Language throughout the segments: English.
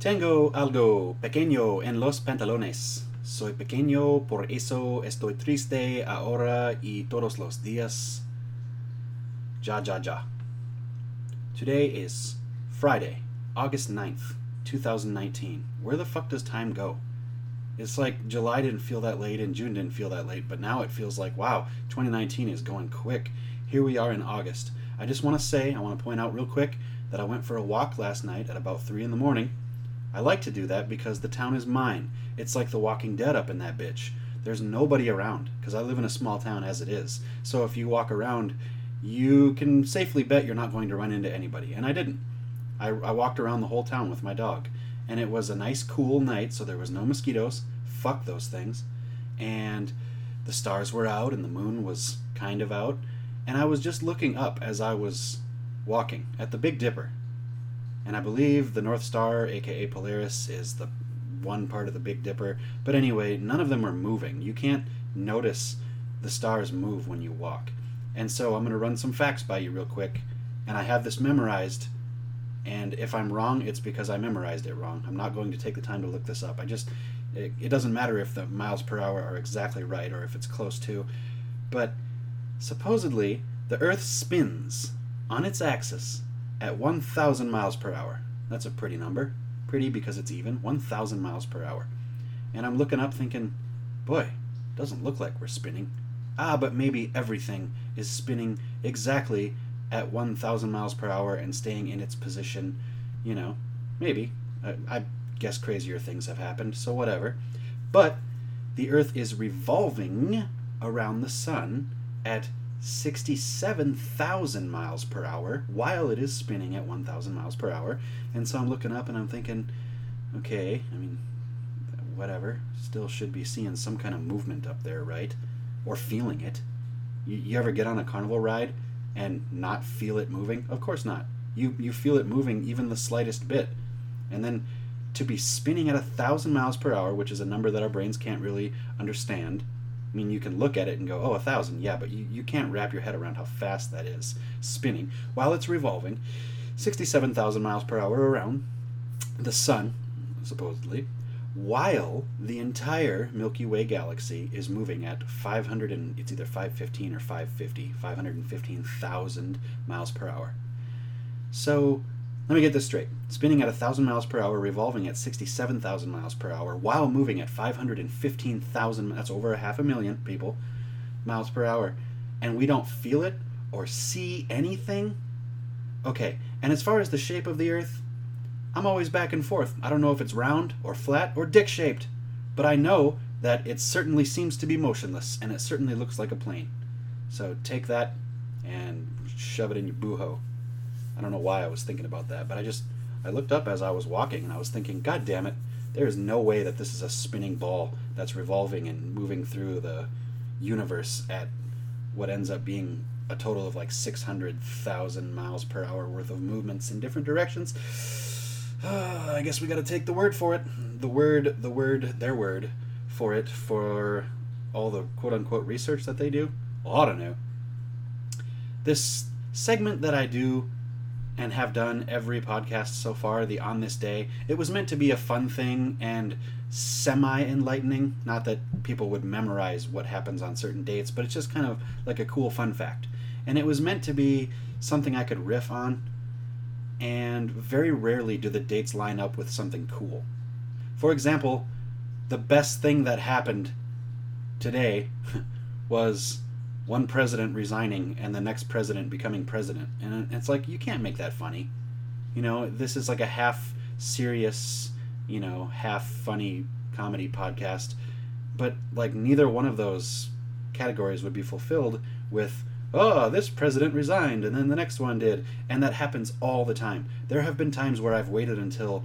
Tengo algo pequeño en los pantalones. Soy pequeño, por eso estoy triste ahora y todos los días. Ja, ja, ja. Today is Friday, August 9th, 2019. Where the fuck does time go? It's like July didn't feel that late and June didn't feel that late, but now it feels like, wow, 2019 is going quick. Here we are in August. I just want to say, I want to point out real quick that I went for a walk last night at about 3 in the morning. I like to do that because the town is mine. It's like The Walking Dead up in that bitch. There's nobody around because I live in a small town as it is. So if you walk around, you can safely bet you're not going to run into anybody. And I didn't. I, I walked around the whole town with my dog. And it was a nice, cool night, so there was no mosquitoes. Fuck those things. And the stars were out and the moon was kind of out. And I was just looking up as I was walking at the Big Dipper. And I believe the North Star, aka Polaris, is the one part of the Big Dipper. But anyway, none of them are moving. You can't notice the stars move when you walk. And so I'm going to run some facts by you real quick. And I have this memorized. And if I'm wrong, it's because I memorized it wrong. I'm not going to take the time to look this up. I just, it, it doesn't matter if the miles per hour are exactly right or if it's close to. But supposedly, the Earth spins on its axis at 1,000 miles per hour. That's a pretty number. Pretty because it's even. 1,000 miles per hour. And I'm looking up thinking, boy, doesn't look like we're spinning. Ah, but maybe everything is spinning exactly at 1,000 miles per hour and staying in its position. You know, maybe. I, I guess crazier things have happened, so whatever. But the Earth is revolving around the Sun at 67,000 miles per hour while it is spinning at 1,000 miles per hour. And so I'm looking up and I'm thinking, okay, I mean, whatever. Still should be seeing some kind of movement up there, right? Or feeling it. You, you ever get on a carnival ride and not feel it moving? Of course not. You, you feel it moving even the slightest bit. And then to be spinning at a thousand miles per hour, which is a number that our brains can't really understand, I mean, you can look at it and go, oh, a thousand, yeah, but you, you can't wrap your head around how fast that is spinning while it's revolving 67,000 miles per hour around the sun, supposedly, while the entire Milky Way galaxy is moving at 500 and it's either 515 or 550, 515,000 miles per hour. So let me get this straight. Spinning at 1,000 miles per hour, revolving at 67,000 miles per hour, while moving at 515,000, that's over a half a million people, miles per hour, and we don't feel it or see anything? Okay, and as far as the shape of the Earth, I'm always back and forth. I don't know if it's round or flat or dick shaped, but I know that it certainly seems to be motionless, and it certainly looks like a plane. So take that and shove it in your booho. I don't know why I was thinking about that, but I just I looked up as I was walking and I was thinking, God damn it, there is no way that this is a spinning ball that's revolving and moving through the universe at what ends up being a total of like 600,000 miles per hour worth of movements in different directions. Uh, I guess we got to take the word for it. The word, the word, their word for it for all the quote unquote research that they do. Well, I don't know. This segment that I do and have done every podcast so far, the On This Day. It was meant to be a fun thing and semi enlightening. Not that people would memorize what happens on certain dates, but it's just kind of like a cool fun fact. And it was meant to be something I could riff on, and very rarely do the dates line up with something cool. For example, the best thing that happened today was one president resigning and the next president becoming president. And it's like, you can't make that funny. You know, this is like a half serious, you know, half funny comedy podcast. But like, neither one of those categories would be fulfilled with, oh, this president resigned and then the next one did. And that happens all the time. There have been times where I've waited until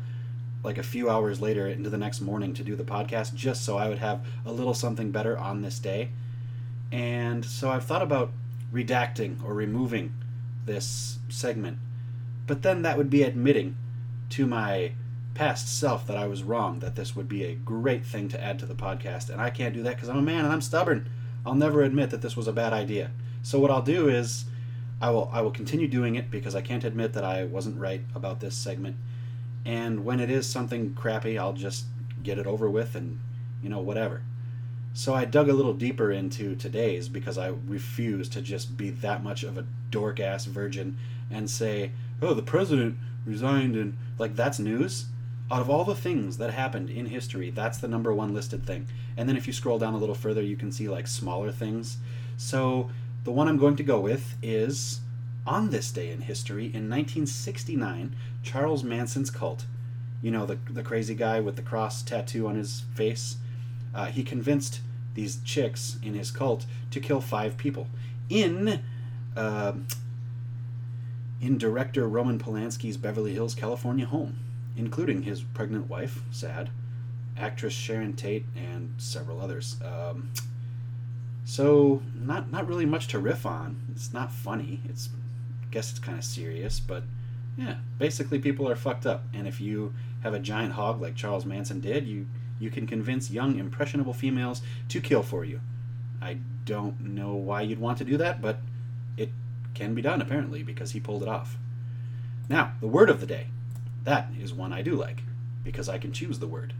like a few hours later into the next morning to do the podcast just so I would have a little something better on this day and so I've thought about redacting or removing this segment. But then that would be admitting to my past self that I was wrong, that this would be a great thing to add to the podcast. And I can't do that because I'm a man and I'm stubborn. I'll never admit that this was a bad idea. So what I'll do is I will I will continue doing it because I can't admit that I wasn't right about this segment. And when it is something crappy, I'll just get it over with and, you know, whatever. So I dug a little deeper into today's because I refuse to just be that much of a dork ass virgin and say, oh, the president resigned and, like, that's news. Out of all the things that happened in history, that's the number one listed thing. And then if you scroll down a little further, you can see, like, smaller things. So the one I'm going to go with is on this day in history, in 1969, Charles Manson's cult, you know, the, the crazy guy with the cross tattoo on his face, uh, he convinced these chicks in his cult to kill five people in uh, in director Roman Polanski's Beverly Hills, California home, including his pregnant wife, sad, actress Sharon Tate, and several others. Um, so not not really much to riff on. It's not funny. It's I guess it's kind of serious, but yeah, basically people are fucked up. And if you have a giant hog like Charles Manson did, you you can convince young impressionable females to kill for you. I don't know why you'd want to do that, but it can be done apparently because he pulled it off. Now, the word of the day. That is one I do like because I can choose the word.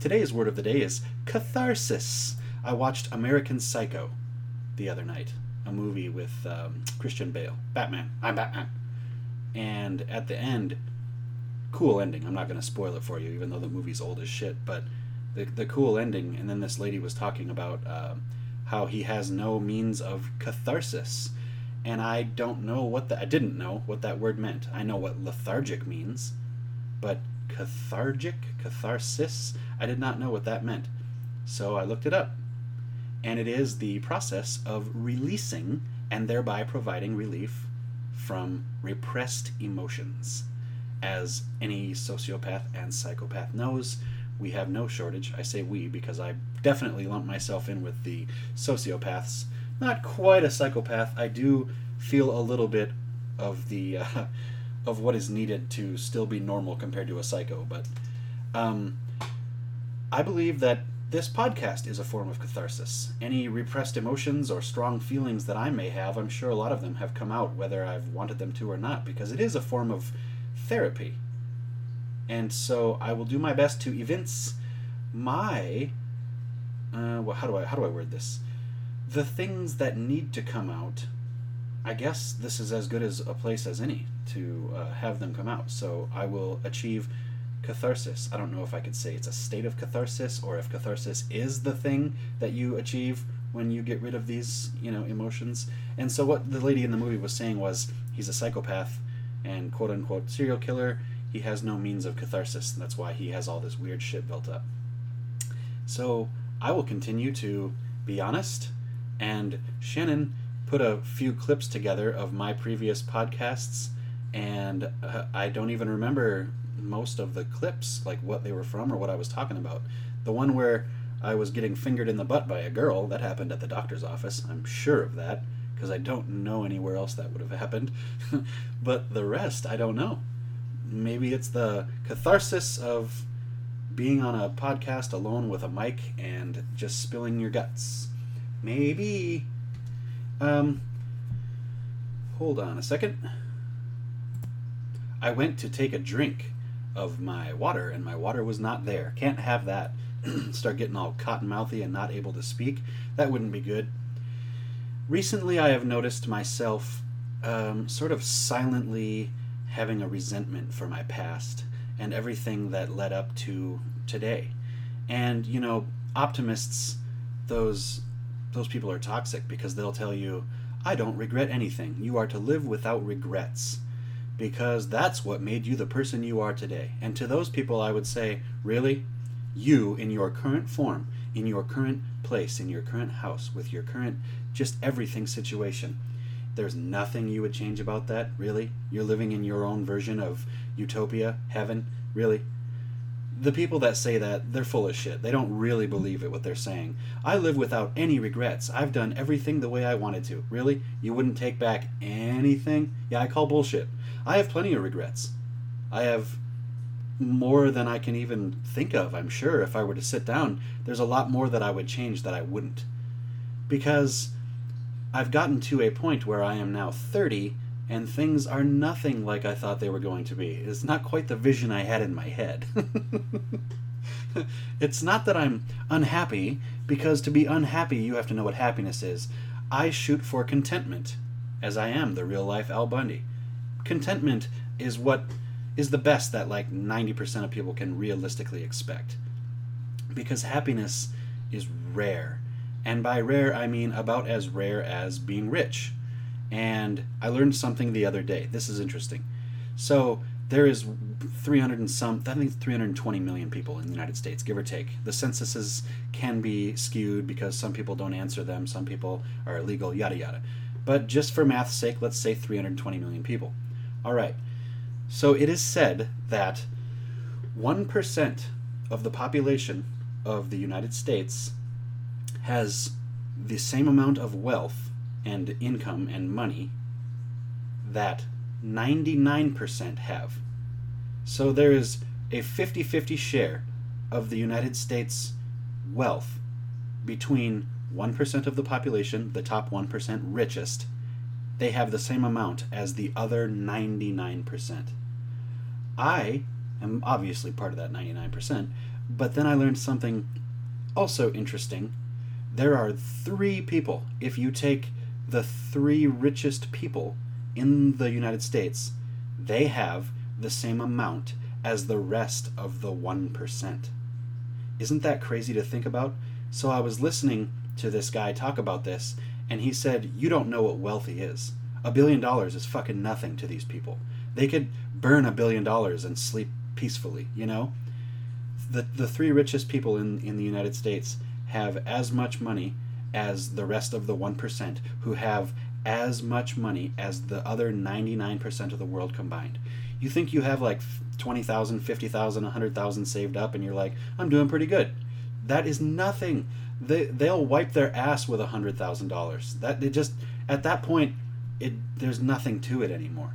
Today's word of the day is catharsis. I watched American Psycho the other night, a movie with um, Christian Bale. Batman. I'm Batman. And at the end, cool ending. I'm not going to spoil it for you, even though the movie's old as shit. But the, the cool ending, and then this lady was talking about uh, how he has no means of catharsis. And I don't know what that, I didn't know what that word meant. I know what lethargic means, but cathargic, catharsis, I did not know what that meant. So I looked it up and it is the process of releasing and thereby providing relief from repressed emotions. As any sociopath and psychopath knows, we have no shortage. I say we because I definitely lump myself in with the sociopaths. Not quite a psychopath. I do feel a little bit of the uh, of what is needed to still be normal compared to a psycho, but um, I believe that this podcast is a form of catharsis. Any repressed emotions or strong feelings that I may have, I'm sure a lot of them have come out, whether I've wanted them to or not, because it is a form of therapy. And so I will do my best to evince my. Uh, well, how do I how do I word this? The things that need to come out. I guess this is as good as a place as any to uh, have them come out. So I will achieve catharsis. I don't know if I could say it's a state of catharsis or if catharsis is the thing that you achieve when you get rid of these, you know, emotions. And so what the lady in the movie was saying was he's a psychopath and quote unquote serial killer. He has no means of catharsis. And that's why he has all this weird shit built up. So I will continue to be honest. And Shannon put a few clips together of my previous podcasts and uh, I don't even remember most of the clips, like what they were from or what I was talking about. The one where I was getting fingered in the butt by a girl, that happened at the doctor's office. I'm sure of that, because I don't know anywhere else that would have happened. but the rest, I don't know. Maybe it's the catharsis of being on a podcast alone with a mic and just spilling your guts. Maybe. Um, hold on a second. I went to take a drink of my water, and my water was not there. Can't have that. Start getting all cotton mouthy and not able to speak. That wouldn't be good. Recently, I have noticed myself um, sort of silently having a resentment for my past and everything that led up to today. And you know, optimists, those those people are toxic because they'll tell you, "I don't regret anything. You are to live without regrets." because that's what made you the person you are today. And to those people, I would say, really? You, in your current form, in your current place, in your current house, with your current just everything situation, there's nothing you would change about that? Really? You're living in your own version of utopia, heaven? Really? the people that say that they're full of shit. They don't really believe it what they're saying. I live without any regrets. I've done everything the way i wanted to. Really? You wouldn't take back anything? Yeah i call bullshit. I have plenty of regrets. I have more than i can even think of i'm sure if i were to sit down. There's a lot more that i would change that i wouldn't. Because i've gotten to a point where i am now 30 and things are nothing like I thought they were going to be. It's not quite the vision I had in my head. it's not that I'm unhappy, because to be unhappy, you have to know what happiness is. I shoot for contentment, as I am the real life Al Bundy. Contentment is what is the best that like 90% of people can realistically expect. Because happiness is rare. And by rare, I mean about as rare as being rich. And I learned something the other day. This is interesting. So, there is 300 and some i think 320 million people in the united states give or take the censuses can be skewed because some people don't answer them some people are illegal yada yada but just for math's sake let's say 320 million people all right so it is said that 1% of the population of the united states has the same amount of wealth and income and money that 99% have. So there is a 50 50 share of the United States wealth between 1% of the population, the top 1% richest. They have the same amount as the other 99%. I am obviously part of that 99%, but then I learned something also interesting. There are three people, if you take the three richest people in the United States, they have the same amount as the rest of the 1%. Isn't that crazy to think about? So I was listening to this guy talk about this, and he said, You don't know what wealthy is. A billion dollars is fucking nothing to these people. They could burn a billion dollars and sleep peacefully, you know? The, the three richest people in, in the United States have as much money as the rest of the 1% who have as much money as the other 99% of the world combined. You think you have like 20,000, 50,000, 100,000 saved up and you're like, I'm doing pretty good. That is nothing. They they'll wipe their ass with a $100,000. That it just at that point it there's nothing to it anymore,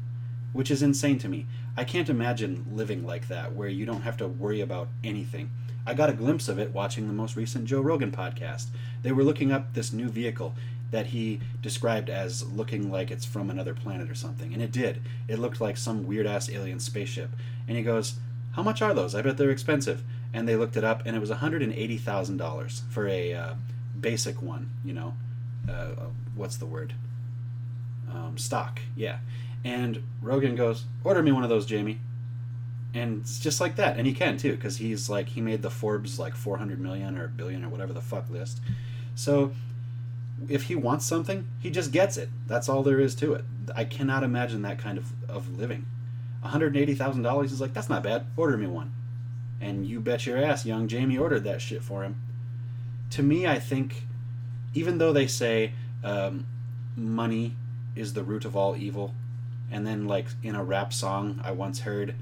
which is insane to me. I can't imagine living like that where you don't have to worry about anything. I got a glimpse of it watching the most recent Joe Rogan podcast. They were looking up this new vehicle that he described as looking like it's from another planet or something. And it did. It looked like some weird ass alien spaceship. And he goes, How much are those? I bet they're expensive. And they looked it up, and it was $180,000 for a uh, basic one, you know. Uh, uh, what's the word? Um, stock, yeah. And Rogan goes, Order me one of those, Jamie. And it's just like that. And he can too, because he's like, he made the Forbes like 400 million or billion or whatever the fuck list. So if he wants something, he just gets it. That's all there is to it. I cannot imagine that kind of, of living. $180,000 is like, that's not bad. Order me one. And you bet your ass, young Jamie ordered that shit for him. To me, I think, even though they say um, money is the root of all evil, and then, like, in a rap song I once heard,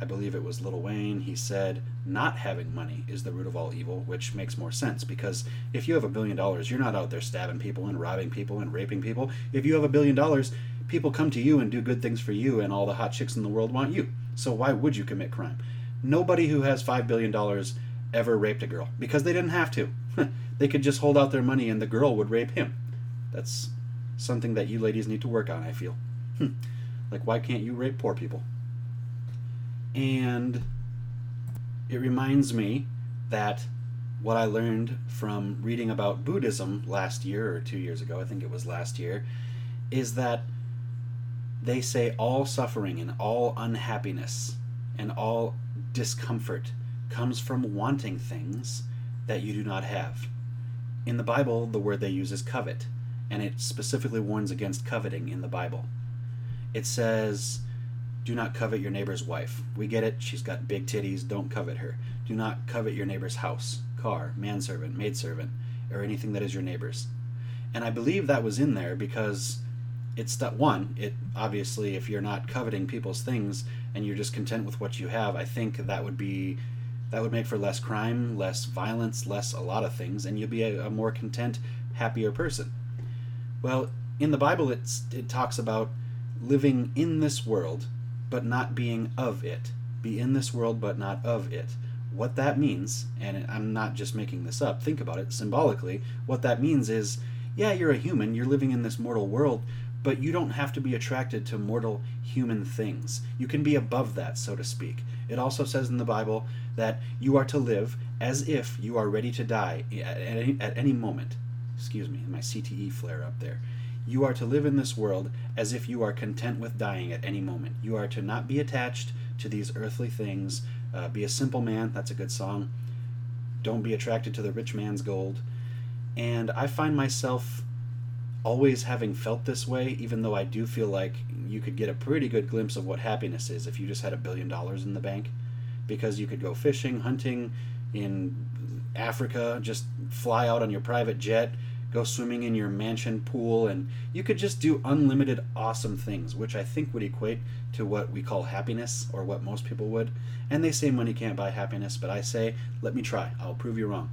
I believe it was Little Wayne, he said, not having money is the root of all evil, which makes more sense because if you have a billion dollars, you're not out there stabbing people and robbing people and raping people. If you have a billion dollars, people come to you and do good things for you, and all the hot chicks in the world want you. So why would you commit crime? Nobody who has $5 billion ever raped a girl because they didn't have to. they could just hold out their money and the girl would rape him. That's something that you ladies need to work on, I feel. Hmm. like, why can't you rape poor people? And it reminds me that what I learned from reading about Buddhism last year or two years ago, I think it was last year, is that they say all suffering and all unhappiness and all discomfort comes from wanting things that you do not have. In the Bible, the word they use is covet, and it specifically warns against coveting in the Bible. It says, do not covet your neighbor's wife. We get it. She's got big titties. Don't covet her. Do not covet your neighbor's house, car, manservant, maidservant, or anything that is your neighbor's. And I believe that was in there because it's step one. It obviously, if you're not coveting people's things and you're just content with what you have, I think that would be that would make for less crime, less violence, less a lot of things, and you'll be a, a more content, happier person. Well, in the Bible, it's, it talks about living in this world but not being of it. Be in this world, but not of it. What that means, and I'm not just making this up, think about it symbolically. What that means is, yeah, you're a human, you're living in this mortal world, but you don't have to be attracted to mortal human things. You can be above that, so to speak. It also says in the Bible that you are to live as if you are ready to die at any, at any moment. Excuse me, my CTE flare up there. You are to live in this world as if you are content with dying at any moment. You are to not be attached to these earthly things. Uh, be a simple man. That's a good song. Don't be attracted to the rich man's gold. And I find myself always having felt this way, even though I do feel like you could get a pretty good glimpse of what happiness is if you just had a billion dollars in the bank. Because you could go fishing, hunting in Africa, just fly out on your private jet, go swimming in your mansion pool, and you could just do unlimited awesome things, which I think would equate to what we call happiness, or what most people would. And they say money can't buy happiness, but I say, let me try. I'll prove you wrong.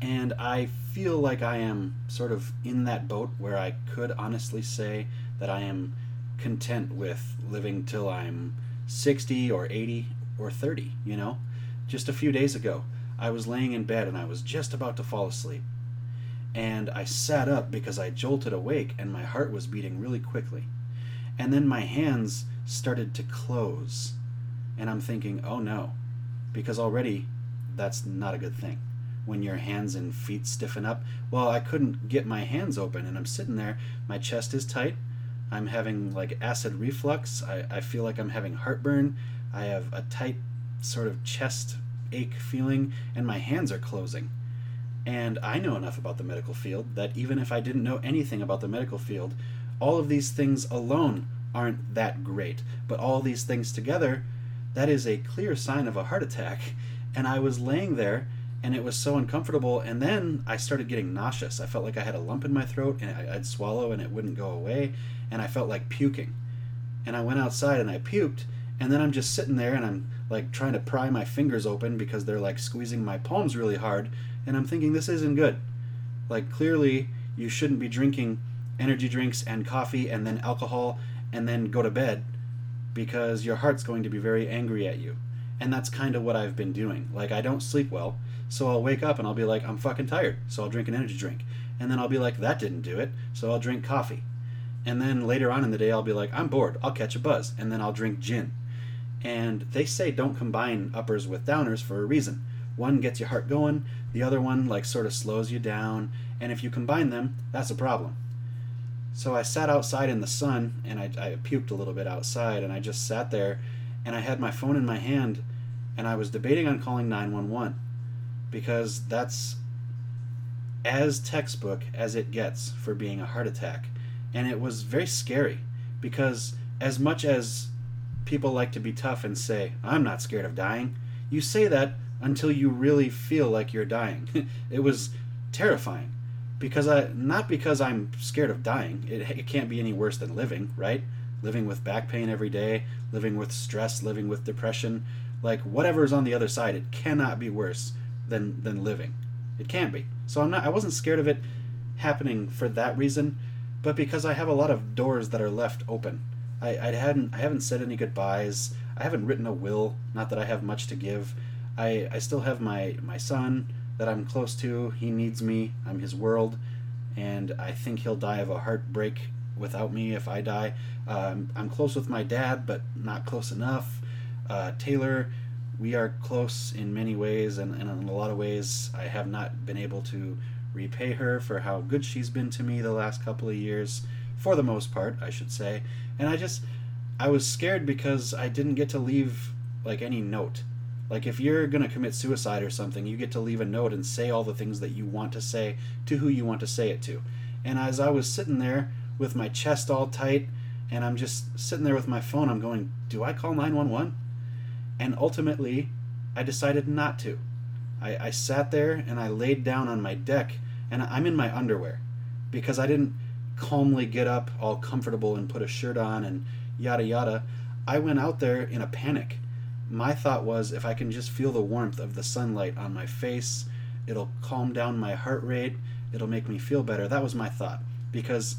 And I feel like I am sort of in that boat where I could honestly say that I am content with living till I'm 60 or 80 or 30, you know? Just a few days ago, I was laying in bed and I was just about to fall asleep. And I sat up because I jolted awake and my heart was beating really quickly. And then my hands started to close. And I'm thinking, oh no, because already that's not a good thing when your hands and feet stiffen up. Well, I couldn't get my hands open, and I'm sitting there. My chest is tight. I'm having like acid reflux. I, I feel like I'm having heartburn. I have a tight sort of chest ache feeling, and my hands are closing. And I know enough about the medical field that even if I didn't know anything about the medical field, all of these things alone aren't that great. But all these things together, that is a clear sign of a heart attack. And I was laying there and it was so uncomfortable. And then I started getting nauseous. I felt like I had a lump in my throat, and I'd swallow, and it wouldn't go away, and I felt like puking. And I went outside and I puked, and then I'm just sitting there and I'm like trying to pry my fingers open because they're like squeezing my palms really hard, and I'm thinking this isn't good. Like clearly you shouldn't be drinking energy drinks and coffee and then alcohol and then go to bed because your heart's going to be very angry at you. And that's kind of what I've been doing. Like I don't sleep well so I'll wake up and I'll be like, I'm fucking tired. So I'll drink an energy drink. And then I'll be like, that didn't do it. So I'll drink coffee. And then later on in the day, I'll be like, I'm bored. I'll catch a buzz. And then I'll drink gin. And they say don't combine uppers with downers for a reason. One gets your heart going, the other one, like, sort of slows you down. And if you combine them, that's a problem. So I sat outside in the sun and I, I puked a little bit outside and I just sat there and I had my phone in my hand and I was debating on calling 911 because that's as textbook as it gets for being a heart attack. And it was very scary because, as much as people like to be tough and say, I'm not scared of dying, you say that until you really feel like you're dying. it was terrifying because I not because I'm scared of dying. It, it can't be any worse than living, right? Living with back pain every day, living with stress, living with depression, like whatever is on the other side, it cannot be worse than than living. It can't be. So I'm not. I wasn't scared of it happening for that reason, but because I have a lot of doors that are left open. I, I hadn't I haven't said any goodbyes. I haven't written a will. Not that I have much to give. I I still have my my son that I'm close to. He needs me. I'm his world, and I think he'll die of a heartbreak without me if I die. Um, I'm close with my dad, but not close enough. Uh, Taylor we are close in many ways, and, and in a lot of ways, I have not been able to repay her for how good she's been to me the last couple of years, for the most part, I should say. And I just, I was scared because I didn't get to leave like any note. Like if you're gonna commit suicide or something, you get to leave a note and say all the things that you want to say to who you want to say it to. And as I was sitting there with my chest all tight, and I'm just sitting there with my phone, I'm going, "Do I call 911?" And ultimately, I decided not to. I, I sat there and I laid down on my deck, and I'm in my underwear because I didn't calmly get up all comfortable and put a shirt on and yada yada. I went out there in a panic. My thought was if I can just feel the warmth of the sunlight on my face, it'll calm down my heart rate, it'll make me feel better. That was my thought because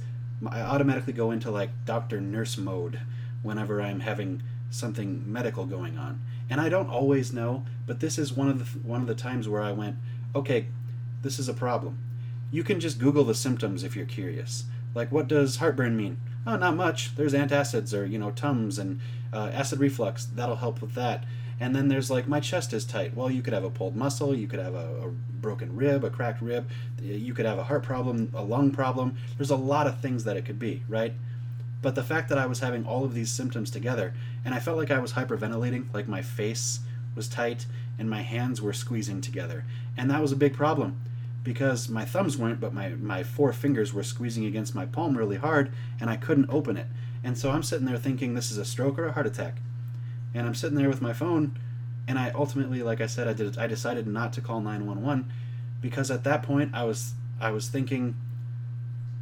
I automatically go into like doctor nurse mode whenever I'm having something medical going on. And I don't always know, but this is one of the one of the times where I went, okay, this is a problem. You can just Google the symptoms if you're curious. Like, what does heartburn mean? Oh, not much. There's antacids or, you know, Tums and uh, acid reflux. That'll help with that. And then there's like, my chest is tight. Well, you could have a pulled muscle, you could have a, a broken rib, a cracked rib, you could have a heart problem, a lung problem. There's a lot of things that it could be, right? But the fact that I was having all of these symptoms together, and I felt like I was hyperventilating, like my face was tight and my hands were squeezing together. And that was a big problem because my thumbs weren't, but my, my four fingers were squeezing against my palm really hard and I couldn't open it. And so I'm sitting there thinking this is a stroke or a heart attack. And I'm sitting there with my phone and I ultimately, like I said, I did I decided not to call 911 because at that point I was I was thinking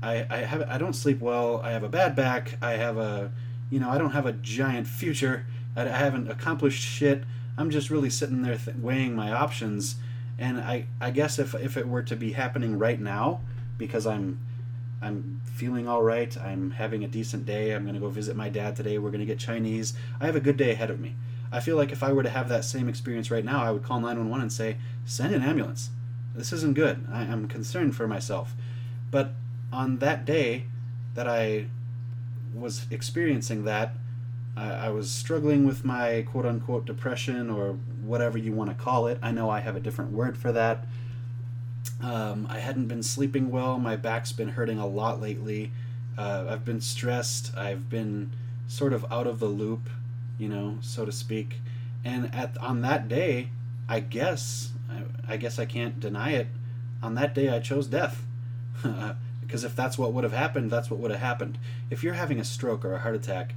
I, I have I don't sleep well. I have a bad back. I have a you know I don't have a giant future. I, I haven't accomplished shit. I'm just really sitting there th- weighing my options, and I I guess if if it were to be happening right now, because I'm I'm feeling all right. I'm having a decent day. I'm gonna go visit my dad today. We're gonna get Chinese. I have a good day ahead of me. I feel like if I were to have that same experience right now, I would call 911 and say, "Send an ambulance. This isn't good. I, I'm concerned for myself." But on that day that I was experiencing that, I, I was struggling with my quote unquote depression or whatever you want to call it. I know I have a different word for that. Um, I hadn't been sleeping well. My back's been hurting a lot lately. Uh, I've been stressed. I've been sort of out of the loop, you know, so to speak. And at on that day, I guess I, I guess I can't deny it. On that day, I chose death. Because if that's what would have happened, that's what would have happened. If you're having a stroke or a heart attack,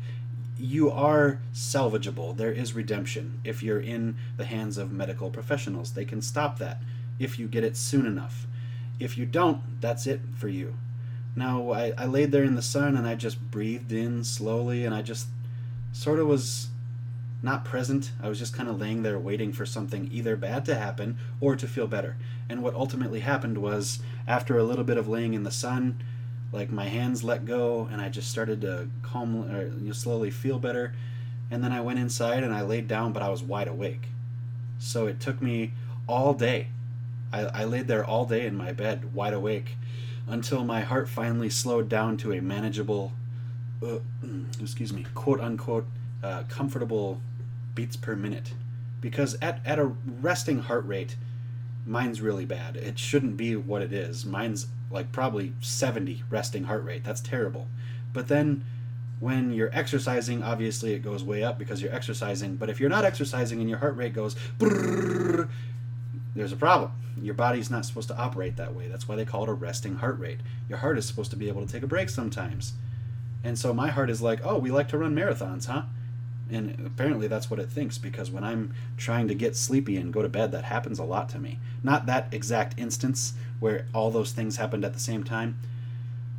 you are salvageable. There is redemption if you're in the hands of medical professionals. They can stop that if you get it soon enough. If you don't, that's it for you. Now, I, I laid there in the sun and I just breathed in slowly and I just sort of was not present. I was just kind of laying there waiting for something either bad to happen or to feel better. And what ultimately happened was, after a little bit of laying in the sun, like my hands let go and I just started to calm or you know, slowly feel better. And then I went inside and I laid down, but I was wide awake. So it took me all day. I, I laid there all day in my bed, wide awake, until my heart finally slowed down to a manageable, uh, excuse me, quote unquote, uh, comfortable beats per minute. Because at, at a resting heart rate, mine's really bad. It shouldn't be what it is. Mine's like probably 70 resting heart rate. That's terrible. But then when you're exercising, obviously it goes way up because you're exercising. But if you're not exercising and your heart rate goes, there's a problem. Your body's not supposed to operate that way. That's why they call it a resting heart rate. Your heart is supposed to be able to take a break sometimes. And so my heart is like, oh, we like to run marathons, huh? And apparently that's what it thinks because when I'm trying to get sleepy and go to bed, that happens a lot to me. Not that exact instance where all those things happened at the same time.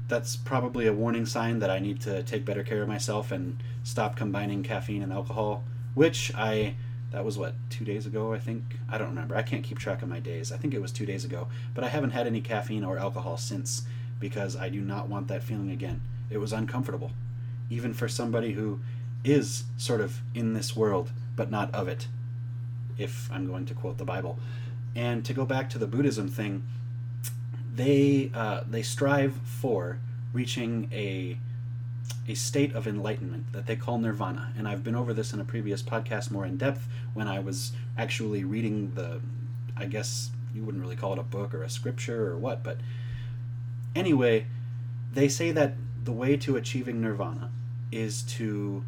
That's probably a warning sign that I need to take better care of myself and stop combining caffeine and alcohol, which I that was what two days ago i think? I don't remember. I can't keep track of my days. I think it was two days ago. But i haven't had any caffeine or alcohol since because i do not want that feeling again. It was uncomfortable. Even for somebody who is sort of in this world, but not of it, if I'm going to quote the Bible. And to go back to the Buddhism thing, they uh, they strive for reaching a a state of enlightenment that they call nirvana. And I've been over this in a previous podcast more in depth when I was actually reading the, I guess you wouldn't really call it a book or a scripture or what, but anyway, they say that the way to achieving nirvana is to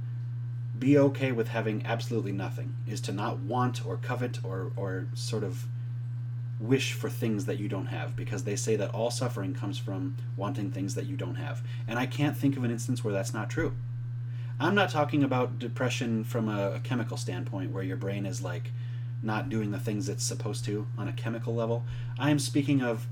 be okay with having absolutely nothing is to not want or covet or or sort of wish for things that you don't have because they say that all suffering comes from wanting things that you don't have. And i can't think of an instance where that's not true. I'm not talking about depression from a, a chemical standpoint where your brain is like not doing the things it's supposed to on a chemical level. I am speaking of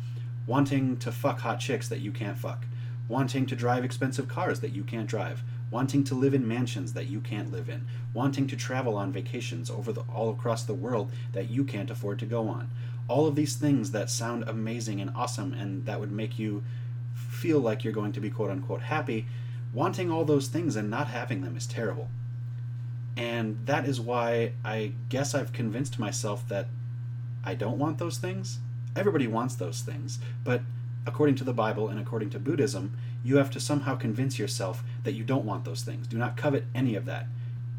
wanting to fuck hot chicks that you can't fuck. Wanting to drive expensive cars that you can't drive wanting to live in mansions that you can't live in, wanting to travel on vacations over the, all across the world that you can't afford to go on. All of these things that sound amazing and awesome and that would make you feel like you're going to be quote unquote happy, wanting all those things and not having them is terrible. And that is why I guess I've convinced myself that I don't want those things. Everybody wants those things, but according to the Bible and according to Buddhism, you have to somehow convince yourself that you don't want those things. Do not covet any of that.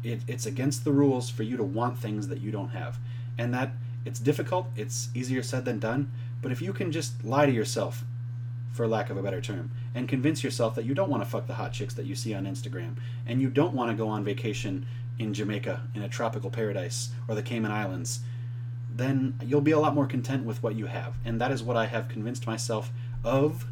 It, it's against the rules for you to want things that you don't have. And that it's difficult, it's easier said than done, but if you can just lie to yourself, for lack of a better term, and convince yourself that you don't want to fuck the hot chicks that you see on Instagram, and you don't want to go on vacation in Jamaica in a tropical paradise or the Cayman Islands, then you'll be a lot more content with what you have. And that is what I have convinced myself of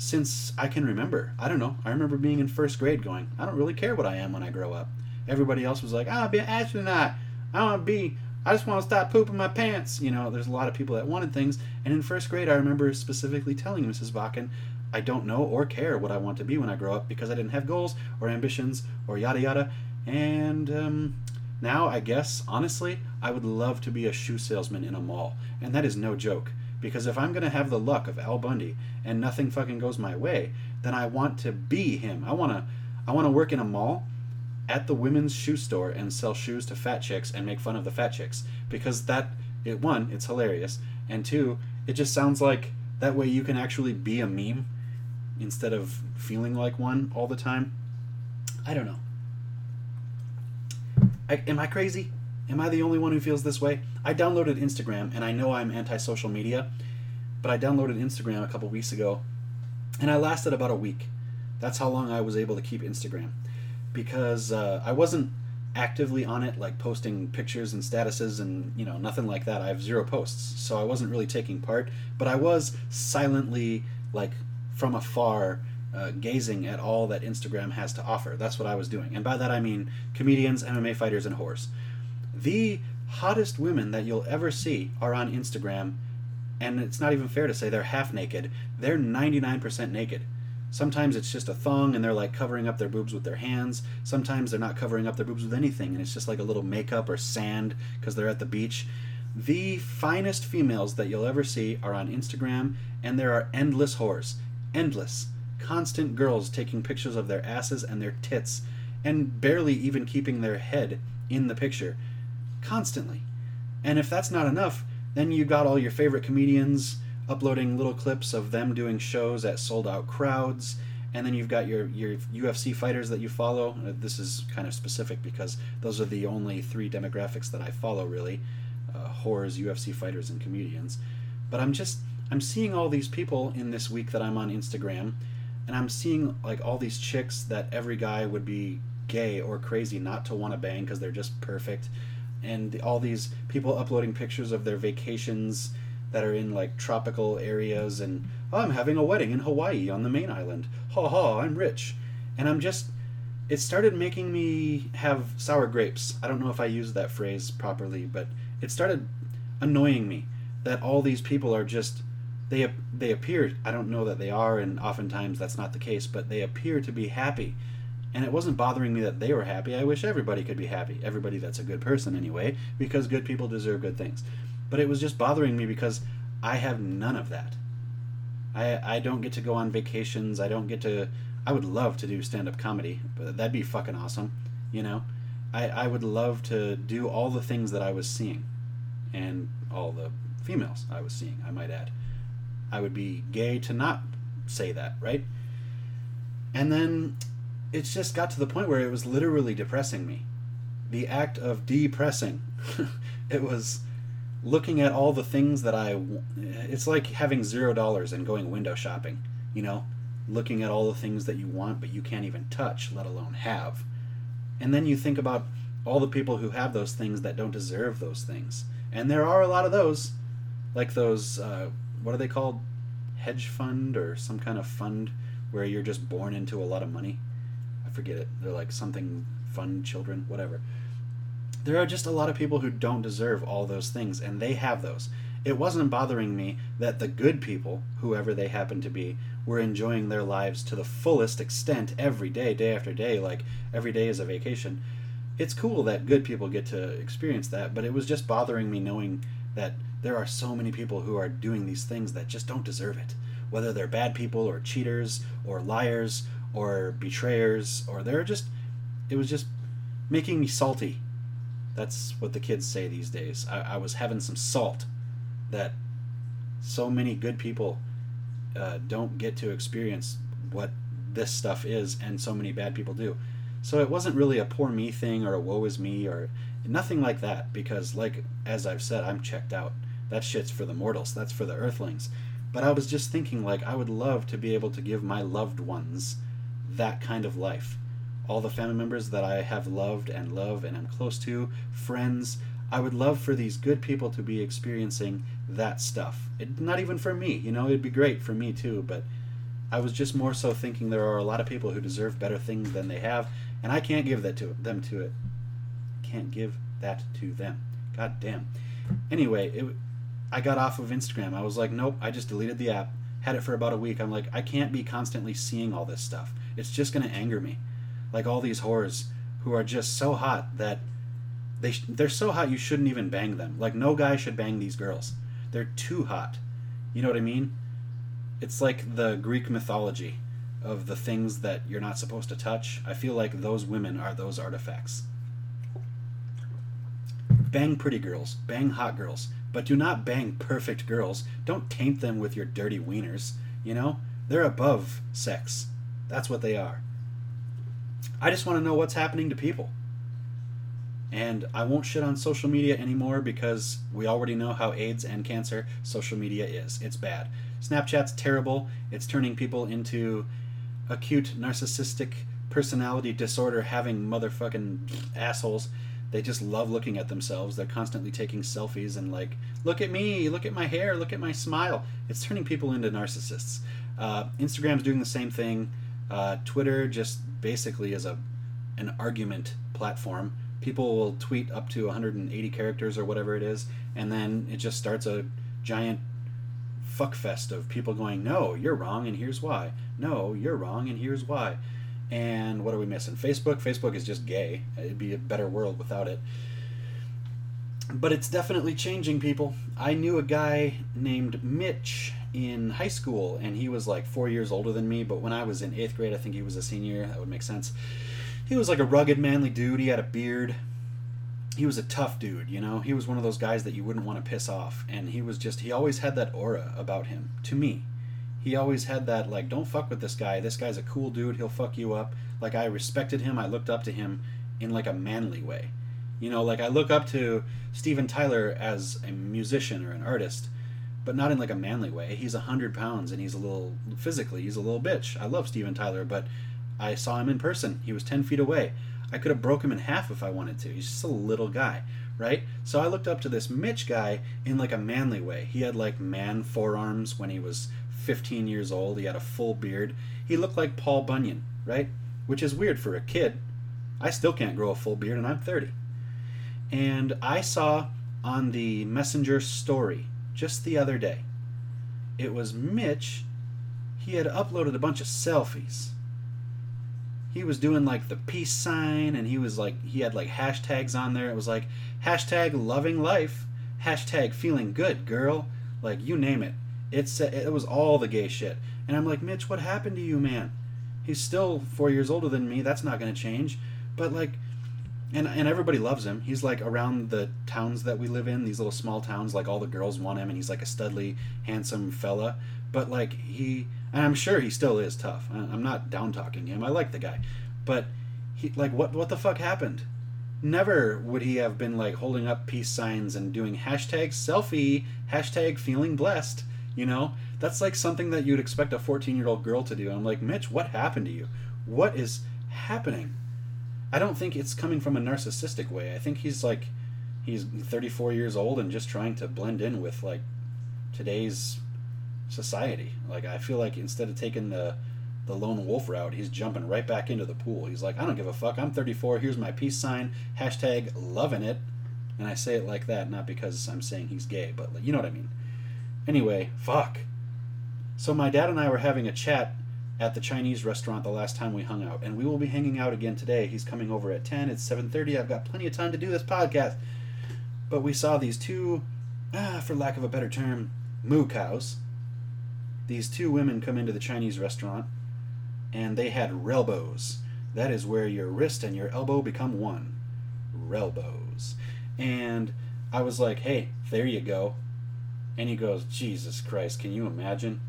since I can remember. I don't know. I remember being in first grade going, I don't really care what I am when I grow up. Everybody else was like, I'll be an astronaut. I want to be, I just want to stop pooping my pants. You know, there's a lot of people that wanted things. And in first grade, I remember specifically telling Mrs. Bakken, I don't know or care what I want to be when I grow up because I didn't have goals or ambitions or yada yada. And um, now, I guess, honestly, I would love to be a shoe salesman in a mall. And that is no joke. Because if I'm going to have the luck of Al Bundy and nothing fucking goes my way, then I want to be him. I want to I want to work in a mall at the women's shoe store and sell shoes to fat chicks and make fun of the fat chicks because that it one, it's hilarious, and two, it just sounds like that way you can actually be a meme instead of feeling like one all the time. I don't know. I, am I crazy? Am I the only one who feels this way? I downloaded Instagram, and I know I'm anti social media, but I downloaded Instagram a couple weeks ago, and I lasted about a week. That's how long I was able to keep Instagram. Because uh, I wasn't actively on it, like posting pictures and statuses and, you know, nothing like that. I have zero posts, so I wasn't really taking part, but I was silently, like, from afar, uh, gazing at all that Instagram has to offer. That's what I was doing. And by that I mean comedians, MMA fighters, and whores. The hottest women that you'll ever see are on Instagram, and it's not even fair to say they're half naked. They're 99% naked. Sometimes it's just a thong and they're like covering up their boobs with their hands. Sometimes they're not covering up their boobs with anything and it's just like a little makeup or sand because they're at the beach. The finest females that you'll ever see are on Instagram, and there are endless whores. Endless constant girls taking pictures of their asses and their tits and barely even keeping their head in the picture constantly. And if that's not enough, then you got all your favorite comedians uploading little clips of them doing shows at sold out crowds and then you've got your your UFC fighters that you follow. Uh, this is kind of specific because those are the only three demographics that I follow really: uh, whores, UFC fighters, and comedians. But I'm just I'm seeing all these people in this week that I'm on Instagram, and I'm seeing like all these chicks that every guy would be gay or crazy not to want to bang because they're just perfect, and all these people uploading pictures of their vacations that are in like tropical areas and oh, I'm having a wedding in Hawaii on the main island. Ha ha, I'm rich. And I'm just it started making me have sour grapes. I don't know if I used that phrase properly, but it started annoying me that all these people are just they they appear I don't know that they are and oftentimes that's not the case but they appear to be happy and it wasn't bothering me that they were happy. I wish everybody could be happy. Everybody that's a good person anyway because good people deserve good things. But it was just bothering me because I have none of that. I I don't get to go on vacations. I don't get to I would love to do stand up comedy but that'd be fucking awesome you know? I I would love to do all the things that I was seeing and all the females I was seeing I might add. I would be gay to not say that, right? And then it's just got to the point where it was literally depressing me. The act of depressing. it was looking at all the things that I. It's like having zero dollars and going window shopping, you know? Looking at all the things that you want but you can't even touch, let alone have. And then you think about all the people who have those things that don't deserve those things. And there are a lot of those. Like those. Uh, what are they called? Hedge fund or some kind of fund where you're just born into a lot of money. I forget it. They're like something fun children, whatever. There are just a lot of people who don't deserve all those things, and they have those. It wasn't bothering me that the good people, whoever they happen to be, were enjoying their lives to the fullest extent every day, day after day, like every day is a vacation. It's cool that good people get to experience that, but it was just bothering me knowing that there are so many people who are doing these things that just don't deserve it. Whether they're bad people or cheaters or liars or betrayers or they're just it was just making me salty. That's what the kids say these days. I, I was having some salt that so many good people uh, don't get to experience what this stuff is, and so many bad people do. So it wasn't really a poor me thing or a woe is me or nothing like that because, like as I've said, I'm checked out. That shit's for the mortals. That's for the earthlings. But I was just thinking, like, I would love to be able to give my loved ones that kind of life. All the family members that I have loved and love and am close to, friends, I would love for these good people to be experiencing that stuff. It, not even for me, you know, it'd be great for me too, but I was just more so thinking there are a lot of people who deserve better things than they have, and I can't give that to them to it. Can't give that to them. God damn. Anyway, it, I got off of Instagram. I was like, nope, I just deleted the app. Had it for about a week. I'm like, I can't be constantly seeing all this stuff. It's just going to anger me. Like all these whores who are just so hot that they sh- they're so hot you shouldn't even bang them. Like no guy should bang these girls. They're too hot. You know what I mean? It's like the Greek mythology of the things that you're not supposed to touch. I feel like those women are those artifacts. Bang pretty girls, bang hot girls, but do not bang perfect girls. Don't taint them with your dirty wieners. You know? They're above sex. That's what they are. I just want to know what's happening to people. And I won't shit on social media anymore because we already know how AIDS and cancer social media is. It's bad. Snapchat's terrible. It's turning people into acute narcissistic personality disorder having motherfucking assholes they just love looking at themselves. They're constantly taking selfies and like, look at me, look at my hair, look at my smile. It's turning people into narcissists. Uh, Instagram's doing the same thing. Uh, Twitter just basically is a an argument platform. People will tweet up to 180 characters or whatever it is, and then it just starts a giant fuckfest of people going, "No, you're wrong, and here's why." No, you're wrong, and here's why. And what are we missing? Facebook. Facebook is just gay. It'd be a better world without it. But it's definitely changing people. I knew a guy named Mitch in high school, and he was like four years older than me. But when I was in eighth grade, I think he was a senior. That would make sense. He was like a rugged, manly dude. He had a beard. He was a tough dude, you know? He was one of those guys that you wouldn't want to piss off. And he was just, he always had that aura about him, to me he always had that like don't fuck with this guy this guy's a cool dude he'll fuck you up like i respected him i looked up to him in like a manly way you know like i look up to steven tyler as a musician or an artist but not in like a manly way he's a hundred pounds and he's a little physically he's a little bitch i love steven tyler but i saw him in person he was 10 feet away i could have broke him in half if i wanted to he's just a little guy right so i looked up to this mitch guy in like a manly way he had like man forearms when he was 15 years old. He had a full beard. He looked like Paul Bunyan, right? Which is weird for a kid. I still can't grow a full beard, and I'm 30. And I saw on the Messenger story just the other day, it was Mitch. He had uploaded a bunch of selfies. He was doing like the peace sign, and he was like, he had like hashtags on there. It was like hashtag loving life, hashtag feeling good, girl. Like, you name it it's it was all the gay shit. And I'm like, Mitch, what happened to you, man? He's still four years older than me. That's not going to change. But like, and and everybody loves him. He's like around the towns that we live in, these little small towns. Like all the girls want him, and he's like a studly, handsome fella. But like he, and I'm sure he still is tough. I'm not down talking him. I like the guy, but he like what what the fuck happened? Never would he have been like holding up peace signs and doing hashtag selfie, hashtag feeling blessed you know, that's like something that you'd expect a 14 year old girl to do. I'm like, Mitch, what happened to you? What is happening? I don't think it's coming from a narcissistic way. I think he's like, he's 34 years old and just trying to blend in with like today's society. Like, I feel like instead of taking the the lone wolf route, he's jumping right back into the pool. He's like, I don't give a fuck. I'm 34. Here's my peace sign. Hashtag loving it. And I say it like that, not because I'm saying he's gay, but like, you know what I mean. Anyway, fuck. So my dad and I were having a chat at the Chinese restaurant the last time we hung out, and we will be hanging out again today. He's coming over at 10. It's 7:30. I've got plenty of time to do this podcast. But we saw these two, ah, for lack of a better term, moo cows. These two women come into the Chinese restaurant, and they had relbos. That is where your wrist and your elbow become one. Relbos. And I was like, hey, there you go. And he goes, Jesus Christ, can you imagine?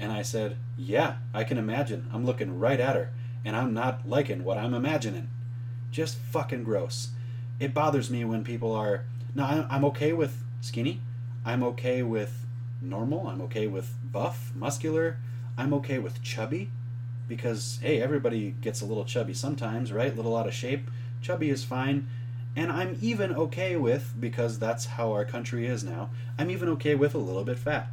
And I said, Yeah, I can imagine. I'm looking right at her, and I'm not liking what I'm imagining. Just fucking gross. It bothers me when people are. Now, I'm okay with skinny. I'm okay with normal. I'm okay with buff, muscular. I'm okay with chubby because, hey, everybody gets a little chubby sometimes, right? A little out of shape. Chubby is fine. And I'm even okay with, because that's how our country is now, I'm even okay with a little bit fat.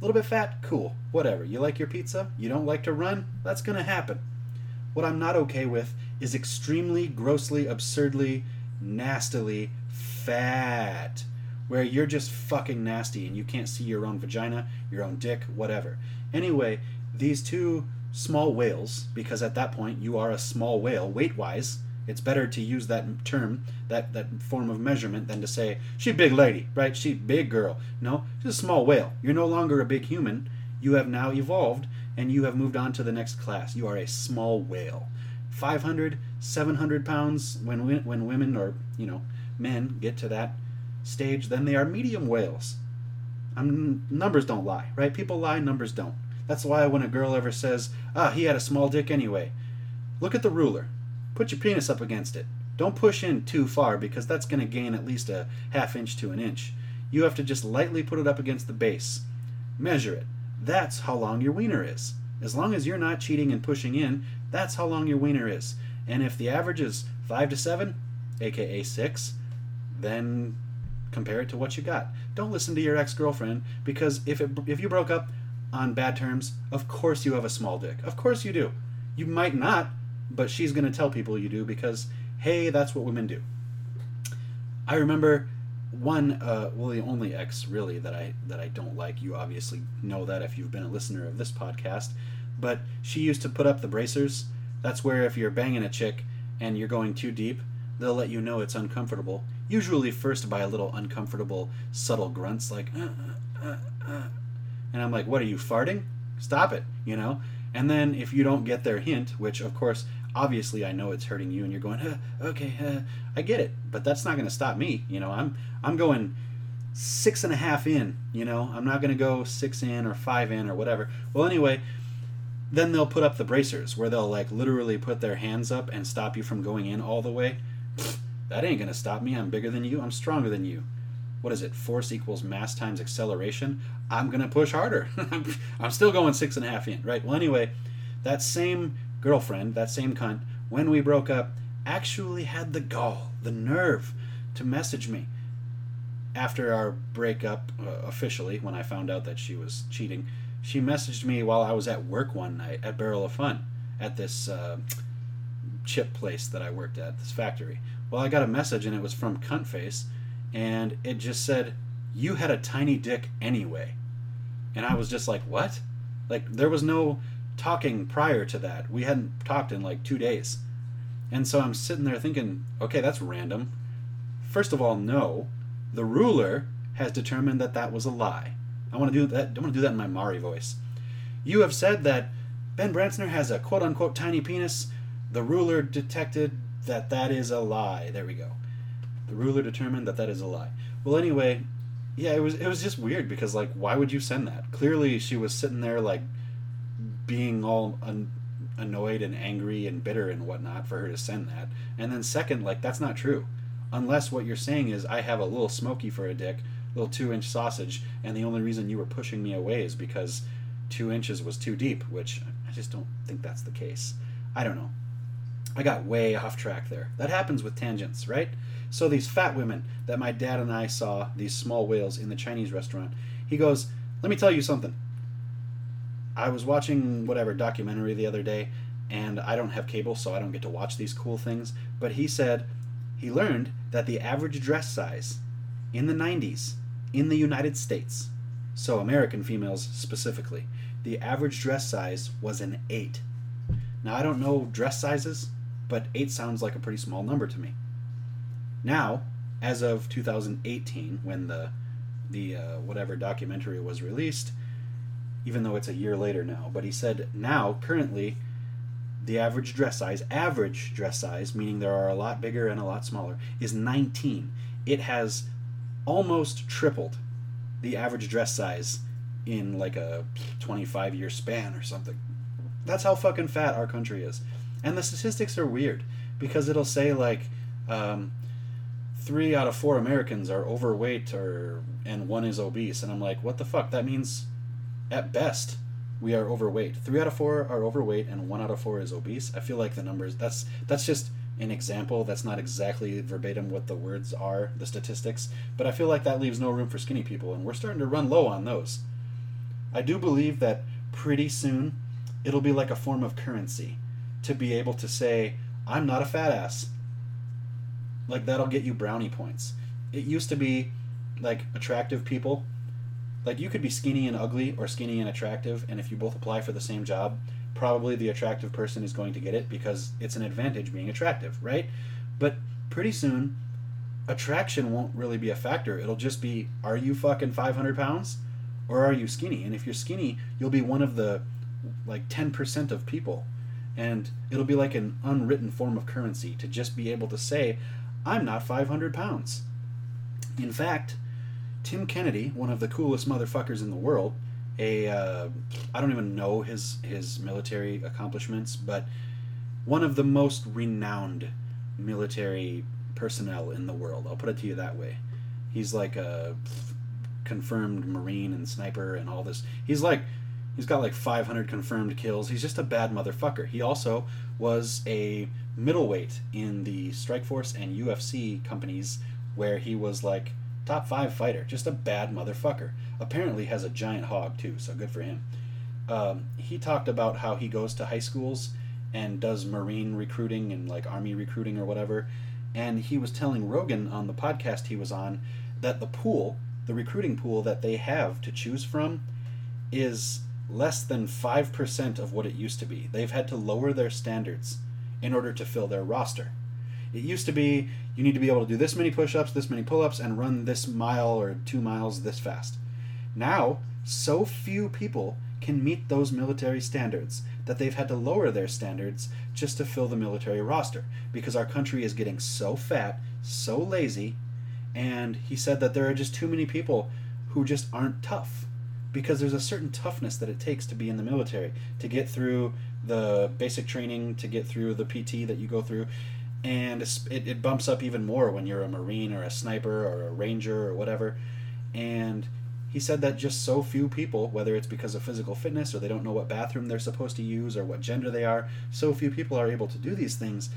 A little bit fat, cool, whatever. You like your pizza? You don't like to run? That's gonna happen. What I'm not okay with is extremely, grossly, absurdly, nastily fat. Where you're just fucking nasty and you can't see your own vagina, your own dick, whatever. Anyway, these two small whales, because at that point you are a small whale weight wise, it's better to use that term, that, that form of measurement, than to say, she big lady, right? She big girl. No, she's a small whale. You're no longer a big human. You have now evolved and you have moved on to the next class. You are a small whale. 500, 700 pounds when, when women or, you know, men get to that stage, then they are medium whales. I'm, numbers don't lie, right? People lie, numbers don't. That's why when a girl ever says, ah, he had a small dick anyway, look at the ruler. Put your penis up against it. Don't push in too far because that's going to gain at least a half inch to an inch. You have to just lightly put it up against the base. Measure it. That's how long your wiener is. As long as you're not cheating and pushing in, that's how long your wiener is. And if the average is 5 to 7, aka 6, then compare it to what you got. Don't listen to your ex-girlfriend because if it, if you broke up on bad terms, of course you have a small dick. Of course you do. You might not, but she's going to tell people you do because hey, that's what women do. I remember one, uh, well, the only ex really that I that I don't like. You obviously know that if you've been a listener of this podcast, but she used to put up the bracers. That's where if you're banging a chick and you're going too deep, they'll let you know it's uncomfortable. Usually first by a little uncomfortable, subtle grunts like, uh, uh, uh, uh. and I'm like, what are you farting? Stop it, you know. And then if you don't get their hint, which of course obviously I know it's hurting you and you're going, uh, okay, uh, I get it, but that's not going to stop me. You know, I'm I'm going six and a half in. You know, I'm not going to go six in or five in or whatever. Well, anyway, then they'll put up the bracers where they'll like literally put their hands up and stop you from going in all the way. That ain't going to stop me. I'm bigger than you. I'm stronger than you. What is it? Force equals mass times acceleration. I'm going to push harder. I'm still going six and a half in, right? Well, anyway, that same girlfriend, that same cunt, when we broke up, actually had the gall, the nerve to message me after our breakup uh, officially when I found out that she was cheating. She messaged me while I was at work one night at Barrel of Fun at this uh, chip place that I worked at, this factory. Well, I got a message and it was from Cuntface, and it just said, "You had a tiny dick anyway," and I was just like, "What?" Like there was no talking prior to that. We hadn't talked in like two days. And so I'm sitting there thinking, okay, that's random. First of all, no. The ruler has determined that that was a lie. I want to do that. I want to do that in my Maury voice. You have said that Ben Bransoner has a quote unquote tiny penis. The ruler detected that that is a lie. There we go. The ruler determined that that is a lie. Well, anyway, yeah, it was it was just weird because like, why would you send that? Clearly, she was sitting there like being all annoyed and angry and bitter and whatnot for her to send that. And then second, like that's not true, unless what you're saying is I have a little smoky for a dick, little two inch sausage, and the only reason you were pushing me away is because two inches was too deep, which I just don't think that's the case. I don't know. I got way off track there. That happens with tangents, right? So these fat women that my dad and I saw, these small whales in the Chinese restaurant, he goes, "Let me tell you something. I was watching whatever documentary the other day, and I don't have cable, so I don't get to watch these cool things. But he said he learned that the average dress size in the 90s in the United States, so American females specifically, the average dress size was an 8. Now, I don't know dress sizes, but 8 sounds like a pretty small number to me. Now, as of 2018, when the the uh, whatever documentary was released, even though it's a year later now. But he said now, currently, the average dress size, average dress size, meaning there are a lot bigger and a lot smaller, is 19. It has almost tripled the average dress size in like a 25 year span or something. That's how fucking fat our country is. And the statistics are weird because it'll say like um, three out of four Americans are overweight or and one is obese, and I'm like, what the fuck? That means at best we are overweight. Three out of four are overweight and one out of four is obese. I feel like the numbers that's that's just an example. That's not exactly verbatim what the words are, the statistics, but I feel like that leaves no room for skinny people, and we're starting to run low on those. I do believe that pretty soon it'll be like a form of currency to be able to say, I'm not a fat ass. Like that'll get you brownie points. It used to be like attractive people. Like you could be skinny and ugly or skinny and attractive, and if you both apply for the same job, probably the attractive person is going to get it because it's an advantage being attractive, right? But pretty soon, attraction won't really be a factor. It'll just be, are you fucking 500 pounds or are you skinny? And if you're skinny, you'll be one of the like 10% of people. And it'll be like an unwritten form of currency to just be able to say, I'm not 500 pounds. In fact, Tim Kennedy, one of the coolest motherfuckers in the world, a uh, I don't even know his his military accomplishments, but one of the most renowned military personnel in the world. I'll put it to you that way. He's like a confirmed marine and sniper and all this. He's like he's got like 500 confirmed kills. He's just a bad motherfucker. He also was a middleweight in the Strikeforce and UFC companies where he was like top 5 fighter, just a bad motherfucker apparently has a giant hog too, so good for him. Um, he talked about how he goes to high schools and does marine recruiting and like army recruiting or whatever. And he was telling Rogan on the podcast he was on that the pool, the recruiting pool that they have to choose from, is less than 5% of what it used to be. They've had to lower their standards in order to fill their roster. It used to be you need to be able to do this many push ups, this many pull ups, and run this mile or two miles this fast. Now, so few people can meet those military standards that they've had to lower their standards just to fill the military roster because our country is getting so fat, so lazy, and he said that there are just too many people who just aren't tough because there's a certain toughness that it takes to be in the military to get through the basic training to get through the pt that you go through and it, it bumps up even more when you're a marine or a sniper or a ranger or whatever and he said that just so few people, whether it's because of physical fitness or they don't know what bathroom they're supposed to use or what gender they are, so few people are able to do these things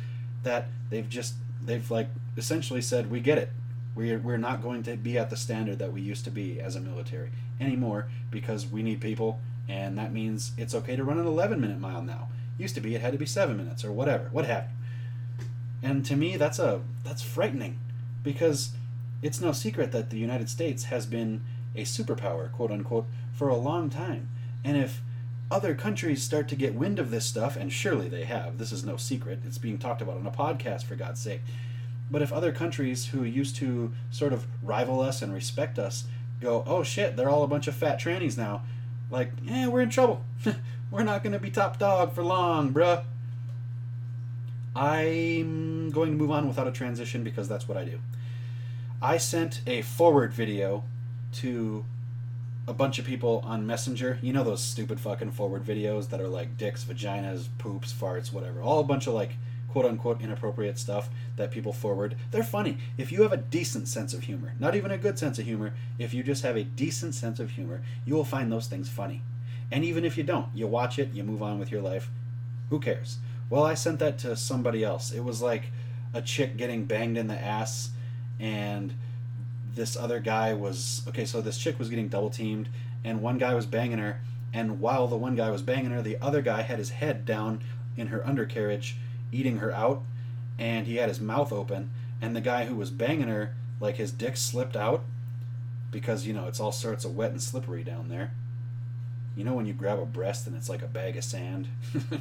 that they've just they've like essentially said, "We get it. We're we're not going to be at the standard that we used to be as a military anymore because we need people, and that means it's okay to run an 11 minute mile now. Used to be it had to be seven minutes or whatever, what have you. And to me, that's a that's frightening because it's no secret that the United States has been a superpower, quote unquote, for a long time. And if other countries start to get wind of this stuff, and surely they have, this is no secret, it's being talked about on a podcast for God's sake. But if other countries who used to sort of rival us and respect us go, oh shit, they're all a bunch of fat trannies now, like, yeah, we're in trouble. we're not going to be top dog for long, bruh. I'm going to move on without a transition because that's what I do. I sent a forward video to a bunch of people on Messenger. You know those stupid fucking forward videos that are like dicks, vaginas, poops, farts, whatever. All a bunch of like quote unquote inappropriate stuff that people forward. They're funny. If you have a decent sense of humor, not even a good sense of humor, if you just have a decent sense of humor, you will find those things funny. And even if you don't, you watch it, you move on with your life. Who cares? Well, I sent that to somebody else. It was like a chick getting banged in the ass and this other guy was okay. So this chick was getting double teamed, and one guy was banging her. And while the one guy was banging her, the other guy had his head down in her undercarriage, eating her out, and he had his mouth open. And the guy who was banging her, like his dick slipped out, because you know it's all sorts of wet and slippery down there. You know when you grab a breast and it's like a bag of sand.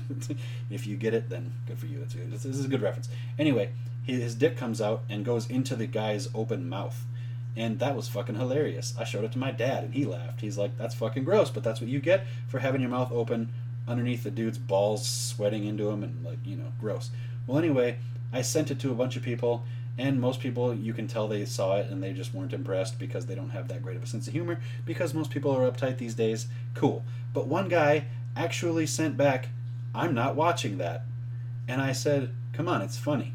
if you get it, then good for you. That's good. This is a good reference. Anyway, his dick comes out and goes into the guy's open mouth and that was fucking hilarious. I showed it to my dad, and he laughed. He's like, "That's fucking gross," but that's what you get for having your mouth open underneath the dude's balls, sweating into him, and like you know, gross. Well, anyway, I sent it to a bunch of people, And most people, you can tell they saw it and they just weren't impressed because they don't have that great of a sense of humor. Because most people are uptight these days. Cool. But one guy actually sent back, I'm not watching that. And I said, Come on, it's funny.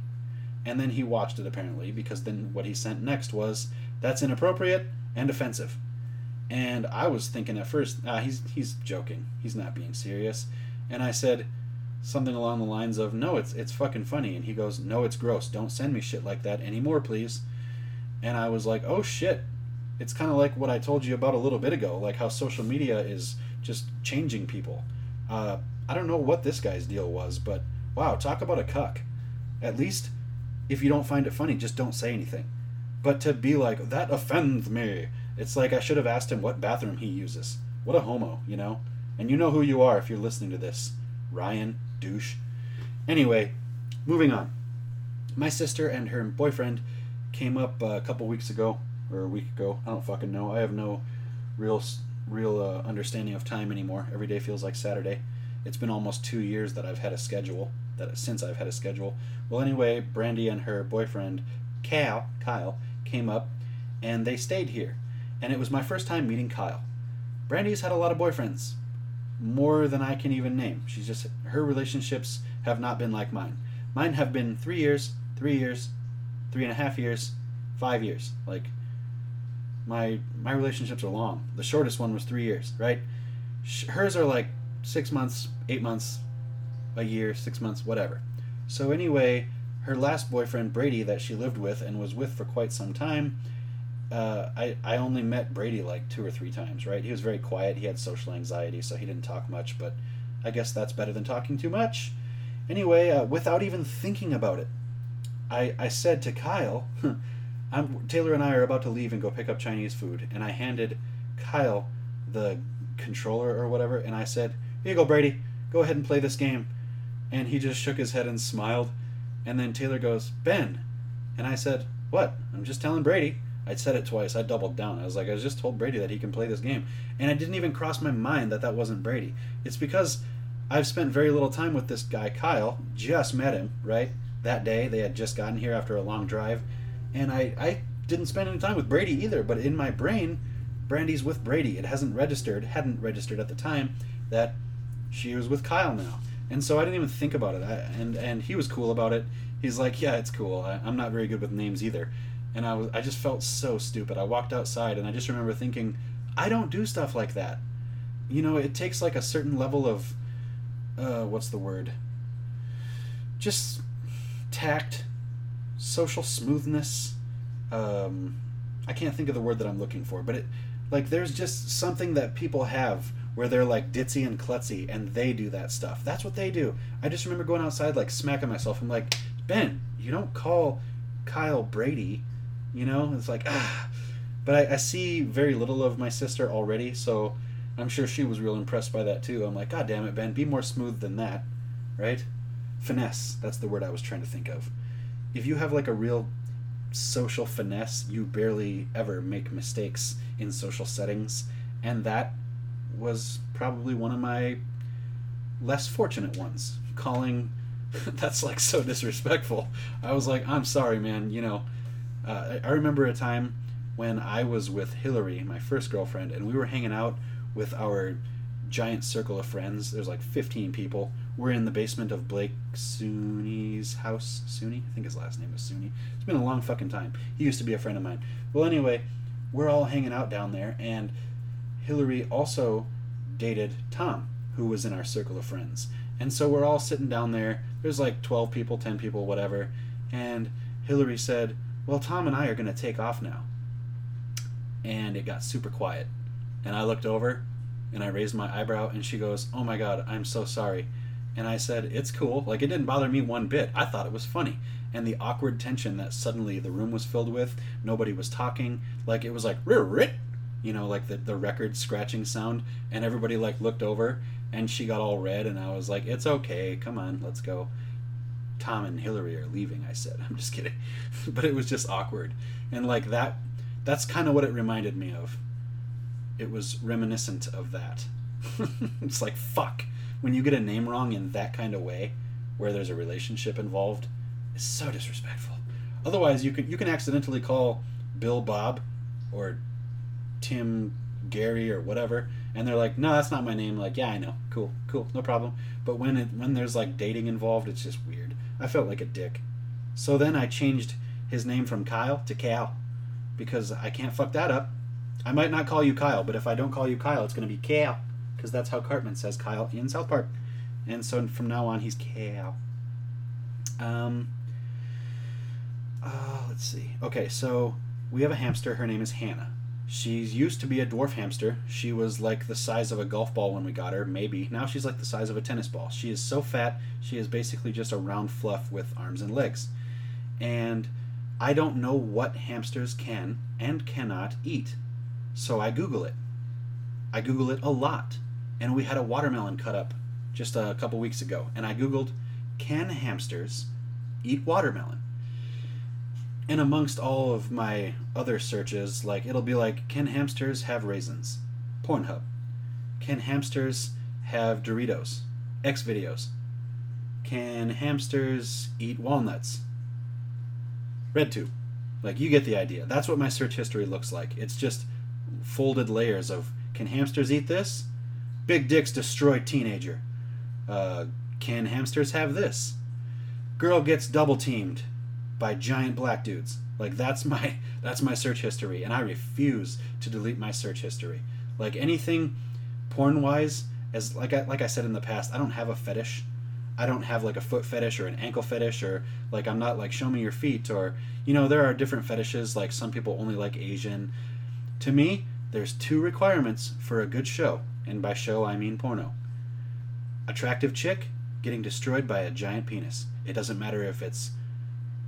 And then he watched it apparently because then what he sent next was, That's inappropriate and offensive. And I was thinking at first, ah, he's he's joking. He's not being serious. And I said something along the lines of, "No, it's it's fucking funny." And he goes, "No, it's gross. Don't send me shit like that anymore, please." And I was like, "Oh shit." It's kind of like what I told you about a little bit ago, like how social media is just changing people. Uh, I don't know what this guy's deal was, but wow, talk about a cuck. At least if you don't find it funny, just don't say anything. But to be like, that offends me, it's like I should have asked him what bathroom he uses. What a homo, you know? And you know who you are if you're listening to this. Ryan, douche. Anyway, moving on. My sister and her boyfriend came up a couple weeks ago, or a week ago. I don't fucking know. I have no real real uh, understanding of time anymore. Every day feels like Saturday. It's been almost two years that I've had a schedule. That since I've had a schedule. Well, anyway, Brandy and her boyfriend, Cal, Kyle, came up, and they stayed here and it was my first time meeting Kyle. Brandy's had a lot of boyfriends, more than I can even name. She's just her relationships have not been like mine. Mine have been three years, three years, three and a half years, five years. Like my my relationships are long. The shortest one was three years, right? Hers are like six months, eight months, a year, six months, whatever. So anyway, her last boyfriend Brady that she lived with and was with for quite some time uh, I, I only met Brady like two or three times, right? He was very quiet. He had social anxiety, so he didn't talk much, but I guess that's better than talking too much. Anyway, uh, without even thinking about it, I, I said to Kyle, I'm, Taylor and I are about to leave and go pick up Chinese food, and I handed Kyle the controller or whatever, and I said, Here you go, Brady, go ahead and play this game. And he just shook his head and smiled. And then Taylor goes, Ben. And I said, What? I'm just telling Brady. I said it twice. I doubled down. I was like, I just told Brady that he can play this game, and it didn't even cross my mind that that wasn't Brady. It's because I've spent very little time with this guy Kyle. Just met him right that day. They had just gotten here after a long drive, and I I didn't spend any time with Brady either. But in my brain, Brandy's with Brady. It hasn't registered. Hadn't registered at the time that she was with Kyle now. And so I didn't even think about it. I, and and he was cool about it. He's like, yeah, it's cool. I, I'm not very good with names either and I was I just felt so stupid. I walked outside and I just remember thinking, I don't do stuff like that. You know, it takes like a certain level of uh, what's the word? Just tact, social smoothness. Um, I can't think of the word that I'm looking for, but it like there's just something that people have where they're like ditzy and klutzy and they do that stuff. That's what they do. I just remember going outside like smacking myself. I'm like, Ben, you don't call Kyle Brady you know, it's like ah. But I, I see very little of my sister already, so I'm sure she was real impressed by that too. I'm like, God damn it, Ben, be more smooth than that, right? Finesse. That's the word I was trying to think of. If you have like a real social finesse, you barely ever make mistakes in social settings, and that was probably one of my less fortunate ones. Calling that's like so disrespectful. I was like, I'm sorry, man. You know, uh, I remember a time when I was with Hillary, my first girlfriend, and we were hanging out with our giant circle of friends. There's like 15 people. We're in the basement of Blake Suni's house. Suni? I think his last name is Suni. It's been a long fucking time. He used to be a friend of mine. Well, anyway, we're all hanging out down there, and Hillary also dated Tom, who was in our circle of friends. And so we're all sitting down there. There's like 12 people, 10 people, whatever. And Hillary said, well, Tom and I are going to take off now. And it got super quiet. And I looked over and I raised my eyebrow and she goes, Oh my God, I'm so sorry. And I said, It's cool. Like, it didn't bother me one bit. I thought it was funny. And the awkward tension that suddenly the room was filled with, nobody was talking. Like, it was like, rit, you know, like the, the record scratching sound. And everybody, like, looked over and she got all red. And I was like, It's okay. Come on, let's go. Tom and Hillary are leaving, I said. I'm just kidding. but it was just awkward. And like that that's kind of what it reminded me of. It was reminiscent of that. it's like fuck. When you get a name wrong in that kind of way, where there's a relationship involved, it's so disrespectful. Otherwise, you can you can accidentally call Bill Bob or Tim Gary or whatever, and they're like, "No, that's not my name." Like, yeah, I know. Cool, cool, no problem. But when it when there's like dating involved, it's just weird. I felt like a dick. So then I changed his name from Kyle to Cal because I can't fuck that up. I might not call you Kyle, but if I don't call you Kyle, it's going to be Cal because that's how Cartman says Kyle in South Park. And so from now on, he's Cal. Um, uh, let's see. Okay, so we have a hamster. Her name is Hannah. She used to be a dwarf hamster. She was like the size of a golf ball when we got her, maybe. Now she's like the size of a tennis ball. She is so fat, she is basically just a round fluff with arms and legs. And I don't know what hamsters can and cannot eat. So I Google it. I Google it a lot. And we had a watermelon cut up just a couple weeks ago. And I Googled, can hamsters eat watermelon? And amongst all of my other searches, like it'll be like, can hamsters have raisins? Pornhub. Can hamsters have Doritos? X videos. Can hamsters eat walnuts? RedTube. Like you get the idea. That's what my search history looks like. It's just folded layers of can hamsters eat this? Big dicks destroy teenager. Uh, can hamsters have this? Girl gets double teamed by giant black dudes. Like that's my that's my search history, and I refuse to delete my search history. Like anything porn wise, as like I, like I said in the past, I don't have a fetish. I don't have like a foot fetish or an ankle fetish or like I'm not like show me your feet or you know there are different fetishes. Like some people only like Asian. To me, there's two requirements for a good show, and by show I mean porno. Attractive chick getting destroyed by a giant penis. It doesn't matter if it's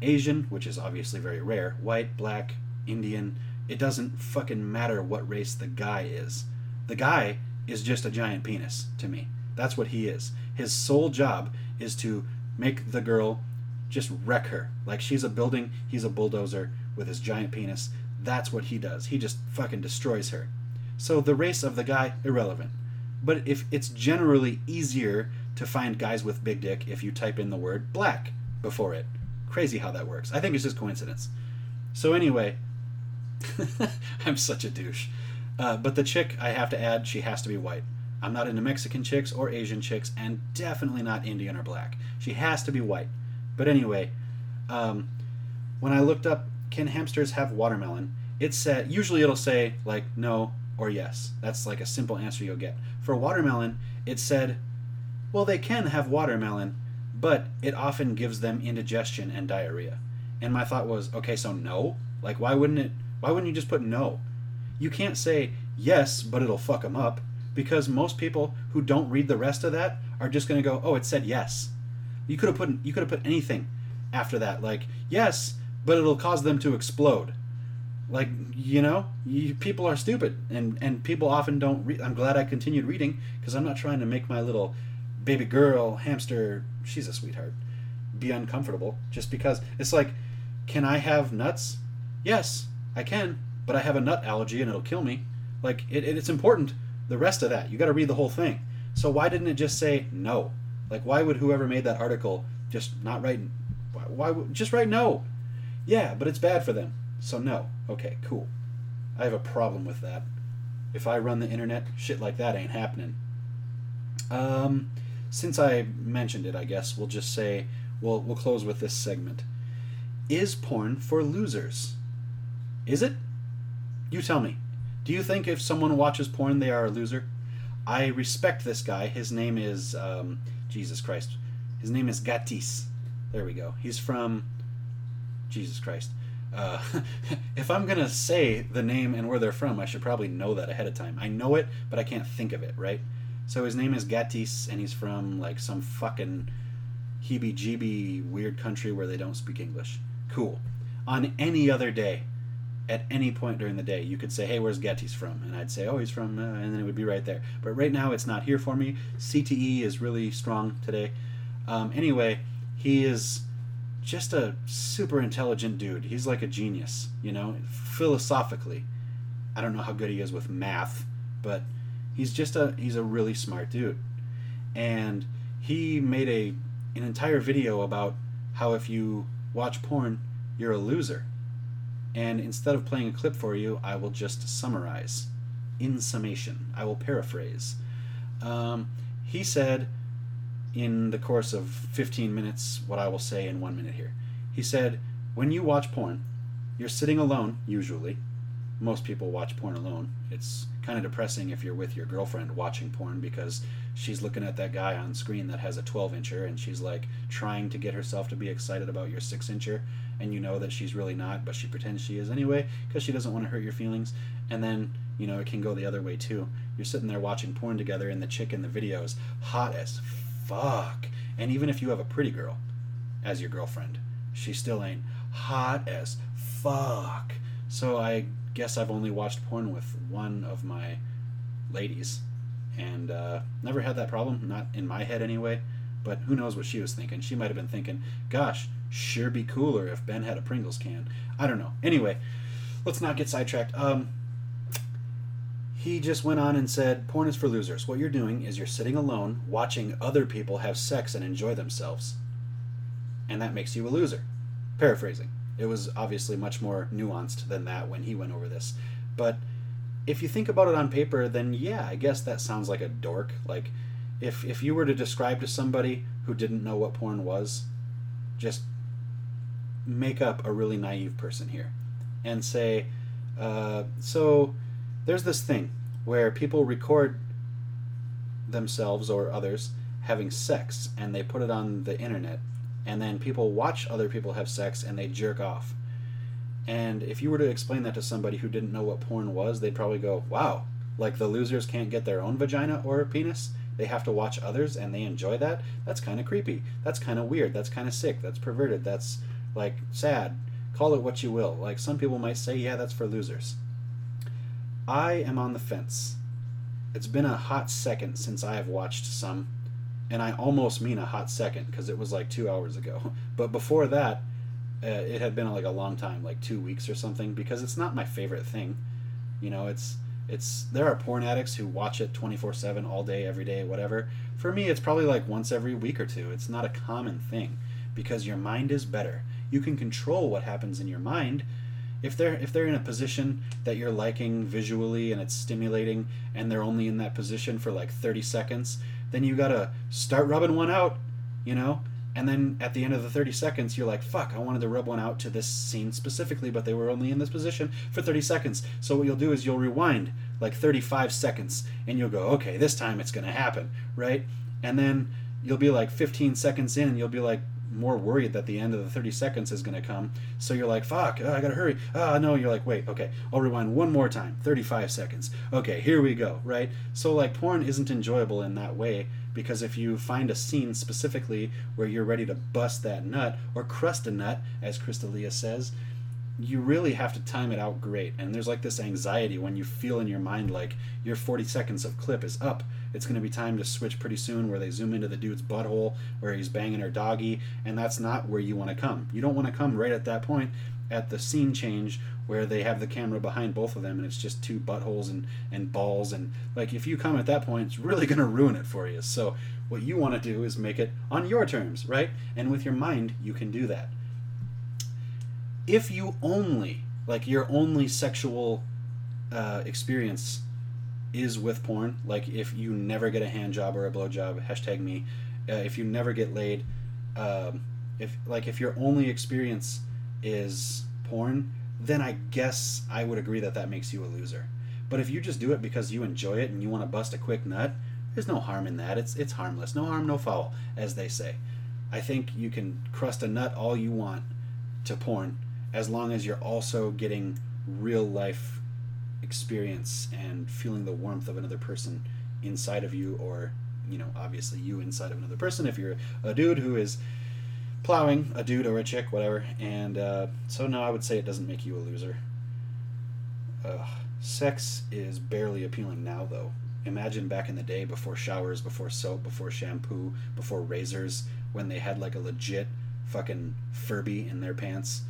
Asian, which is obviously very rare, white, black, Indian, it doesn't fucking matter what race the guy is. The guy is just a giant penis to me. That's what he is. His sole job is to make the girl just wreck her. Like she's a building, he's a bulldozer with his giant penis. That's what he does. He just fucking destroys her. So the race of the guy, irrelevant. But if it's generally easier to find guys with big dick if you type in the word black before it. Crazy how that works. I think it's just coincidence. So anyway, I'm such a douche. Uh, but the chick, I have to add, she has to be white. I'm not into Mexican chicks or Asian chicks, and definitely not Indian or black. She has to be white. But anyway, um, when I looked up, can hamsters have watermelon? It said usually it'll say like no or yes. That's like a simple answer you'll get. For watermelon, it said, well, they can have watermelon, but it often gives them indigestion and diarrhea. And my thought was, okay, so no? Like, why wouldn't it? Why wouldn't you just put no? You can't say yes, but it'll fuck them up because most people who don't read the rest of that are just going to go, oh, it said yes. You could have put you could have put anything after that, like yes, but it'll cause them to explode. Like you know, you, people are stupid, and and people often don't read. I'm glad I continued reading because I'm not trying to make my little baby girl hamster she's a sweetheart. Be uncomfortable just because it's like can i have nuts? Yes i can but i have a nut allergy and it'll kill me. Like it, it, it's important the rest of that you got to read the whole thing. So why didn't it just say no? Like why would whoever made that article just not write why, why would just write no? Yeah but it's bad for them so no. Okay cool. I have a problem with that. If i run the internet shit like that ain't happening. Um since I mentioned it, I guess we'll just say we'll we'll close with this segment. Is porn for losers? Is it? You tell me. Do you think if someone watches porn they are a loser? I respect this guy. His name is um, Jesus Christ. His name is Gatis. There we go. He's from Jesus Christ. Uh, if I'm gonna say the name and where they're from, I should probably know that ahead of time. I know it, but I can't think of it. Right? So his name is Gatis, and he's from like some fucking heebie-jeebie weird country where they don't speak English. Cool. On any other day, at any point during the day, you could say, "Hey, where's Gatis from?" And I'd say, "Oh, he's from," uh, and then it would be right there. But right now, it's not here for me. CTE is really strong today. Um, anyway, he is just a super intelligent dude. He's like a genius, you know, philosophically. I don't know how good he is with math, but He's just a he's a really smart dude, and he made a an entire video about how if you watch porn, you're a loser. And instead of playing a clip for you, I will just summarize. In summation, I will paraphrase. Um, he said, in the course of 15 minutes, what I will say in one minute here. He said, when you watch porn, you're sitting alone, usually. Most people watch porn alone. It's kind of depressing if you're with your girlfriend watching porn because she's looking at that guy on screen that has a 12 incher and she's like trying to get herself to be excited about your 6 incher and you know that she's really not but she pretends she is anyway because she doesn't want to hurt your feelings. And then you know it can go the other way too. You're sitting there watching porn together and the chick in the video is hot as fuck. And even if you have a pretty girl as your girlfriend she still ain't hot as fuck. So i guess i've only watched porn with one of my ladies and uh, never had that problem, not in my head anyway. But who knows what she was thinking? She might have been thinking, "Gosh, sure be cooler if Ben had a Pringles can." I don't know. Anyway, let's not get sidetracked. Um, he just went on and said, "Porn is for losers. What you're doing is you're sitting alone, watching other people have sex and enjoy themselves, and that makes you a loser." Paraphrasing. It was obviously much more nuanced than that when he went over this, but if you think about it on paper, then yeah, I guess that sounds like a dork. Like, if if you were to describe to somebody who didn't know what porn was, just make up a really naive person here, and say, uh, so there's this thing where people record themselves or others having sex and they put it on the internet and then people watch other people have sex and they jerk off and if you were to explain that to somebody who didn't know what porn was, they'd probably go, wow, like the losers can't get their own vagina or penis? They have to watch others and they enjoy that? That's kind of creepy. That's kind of weird. That's kind of sick. That's perverted. That's like sad. Call it what you will. Like some people might say, yeah, that's for losers. I am on the fence. It's been a hot second since I have watched some, and I almost mean a hot second because it was like two hours ago. But before that, uh, it had been like a long time, like two weeks or something, because it's not my favorite thing. You know, it's it's there are porn addicts who watch it 24/7 all day every day whatever. For me it's probably like once every week or two. It's not a common thing because your mind is better. You can control what happens in your mind. If they're if they're in a position that you're liking visually and it's stimulating and they're only in that position for like 30 seconds, then you got to start rubbing one out, you know? and then at the end of the 30 seconds you're like fuck i wanted to rub one out to this scene specifically but they were only in this position for 30 seconds so what you'll do is you'll rewind like 35 seconds and you'll go okay this time it's to happen right and then you'll be like 15 seconds in and you'll be like more worried that the end of the 30 seconds is going to come. So you're like, fuck, oh, I got to hurry. Ah, no, you're like, wait, okay, I'll rewind one more time, 35 seconds. Okay, here we go, right? So, like, porn isn't enjoyable in that way because if you find a scene specifically where you're ready to bust that nut or crust a nut, as Crystalia says, you really have to time it out great. And there's like this anxiety when you feel in your mind like your 40 seconds of clip is up it's going to be time to switch pretty soon where they zoom into the dude's butthole where he's banging her doggy, and that's not where you want to come. You don't want to come right at that point at the scene change where they have the camera behind both of them and it's just two buttholes and, and balls and like if you come at that point it's really going to ruin it for you. So what you want to do is make it on your terms right? And with your mind you can do that. If you only like your only sexual uh, experience is with porn. Like if you never get a hand job or a blow job, hashtag me. Uh, if you never get laid, um, if like if your only experience is porn, then I guess I would agree that that makes you a loser. But if you just do it because you enjoy it and you want to bust a quick nut, there's no harm in that. It's it's harmless. No harm, no foul, as they say. I think you can crust a nut all you want to porn as long as you're also getting real life experience and feeling the warmth of another person inside of you or you know obviously you inside of another person if you're a dude who is plowing a dude or a chick whatever. And uh, so no i would say it doesn't make you a loser. Uh, sex is barely appealing now though. Imagine back in the day before showers before soap before shampoo before razors when they had like a legit fucking furby in their pants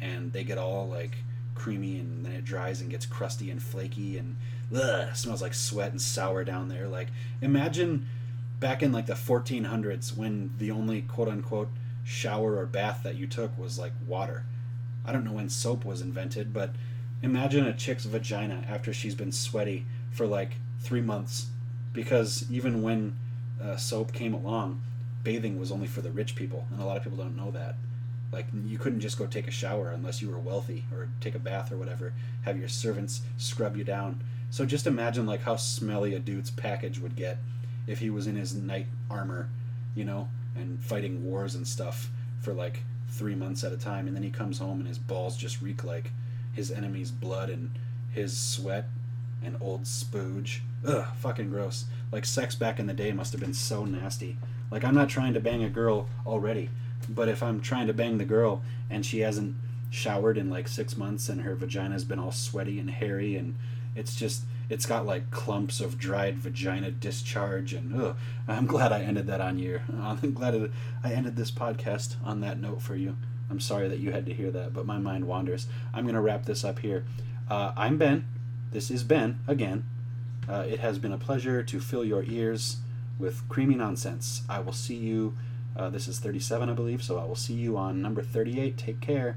and they get all like creamy and then it dries and gets crusty and flaky and ugh, smells like sweat and sour down there. Like imagine back in like the 1400s when the only quote unquote shower or bath that you took was like water. I don't know when soap was invented, but imagine a chick's vagina after she's been sweaty for like three months. Because even when uh, soap came along, bathing was only for the rich people, and a lot of people don't know that. Like you couldn't just go take a shower unless you were wealthy or take a bath or whatever. Have your servants scrub you down. So just imagine like how smelly a dude's package would get if he was in his knight armor, you know, and fighting wars and stuff for like three months at a time, and then he comes home and his balls just reek like his enemy's blood and his sweat and old spooge. Ugh, fucking gross. Like sex back in the day must have been so nasty. Like I'm not trying to bang a girl already, but if I'm trying to bang the girl and she hasn't showered in like six months and her vagina's been all sweaty and hairy and it's just it's got like clumps of dried vagina discharge and ugh, I'm glad I ended that on you. I'm glad I ended this podcast on that note for you. I'm sorry that you had to hear that, but my mind wanders. I'm going to wrap this up here. Uh, I'm Ben. This is Ben again. Uh, it has been a pleasure to fill your ears with creamy nonsense. I will see you. Uh, this is 37, I believe, so I will see you on number 38. Take care.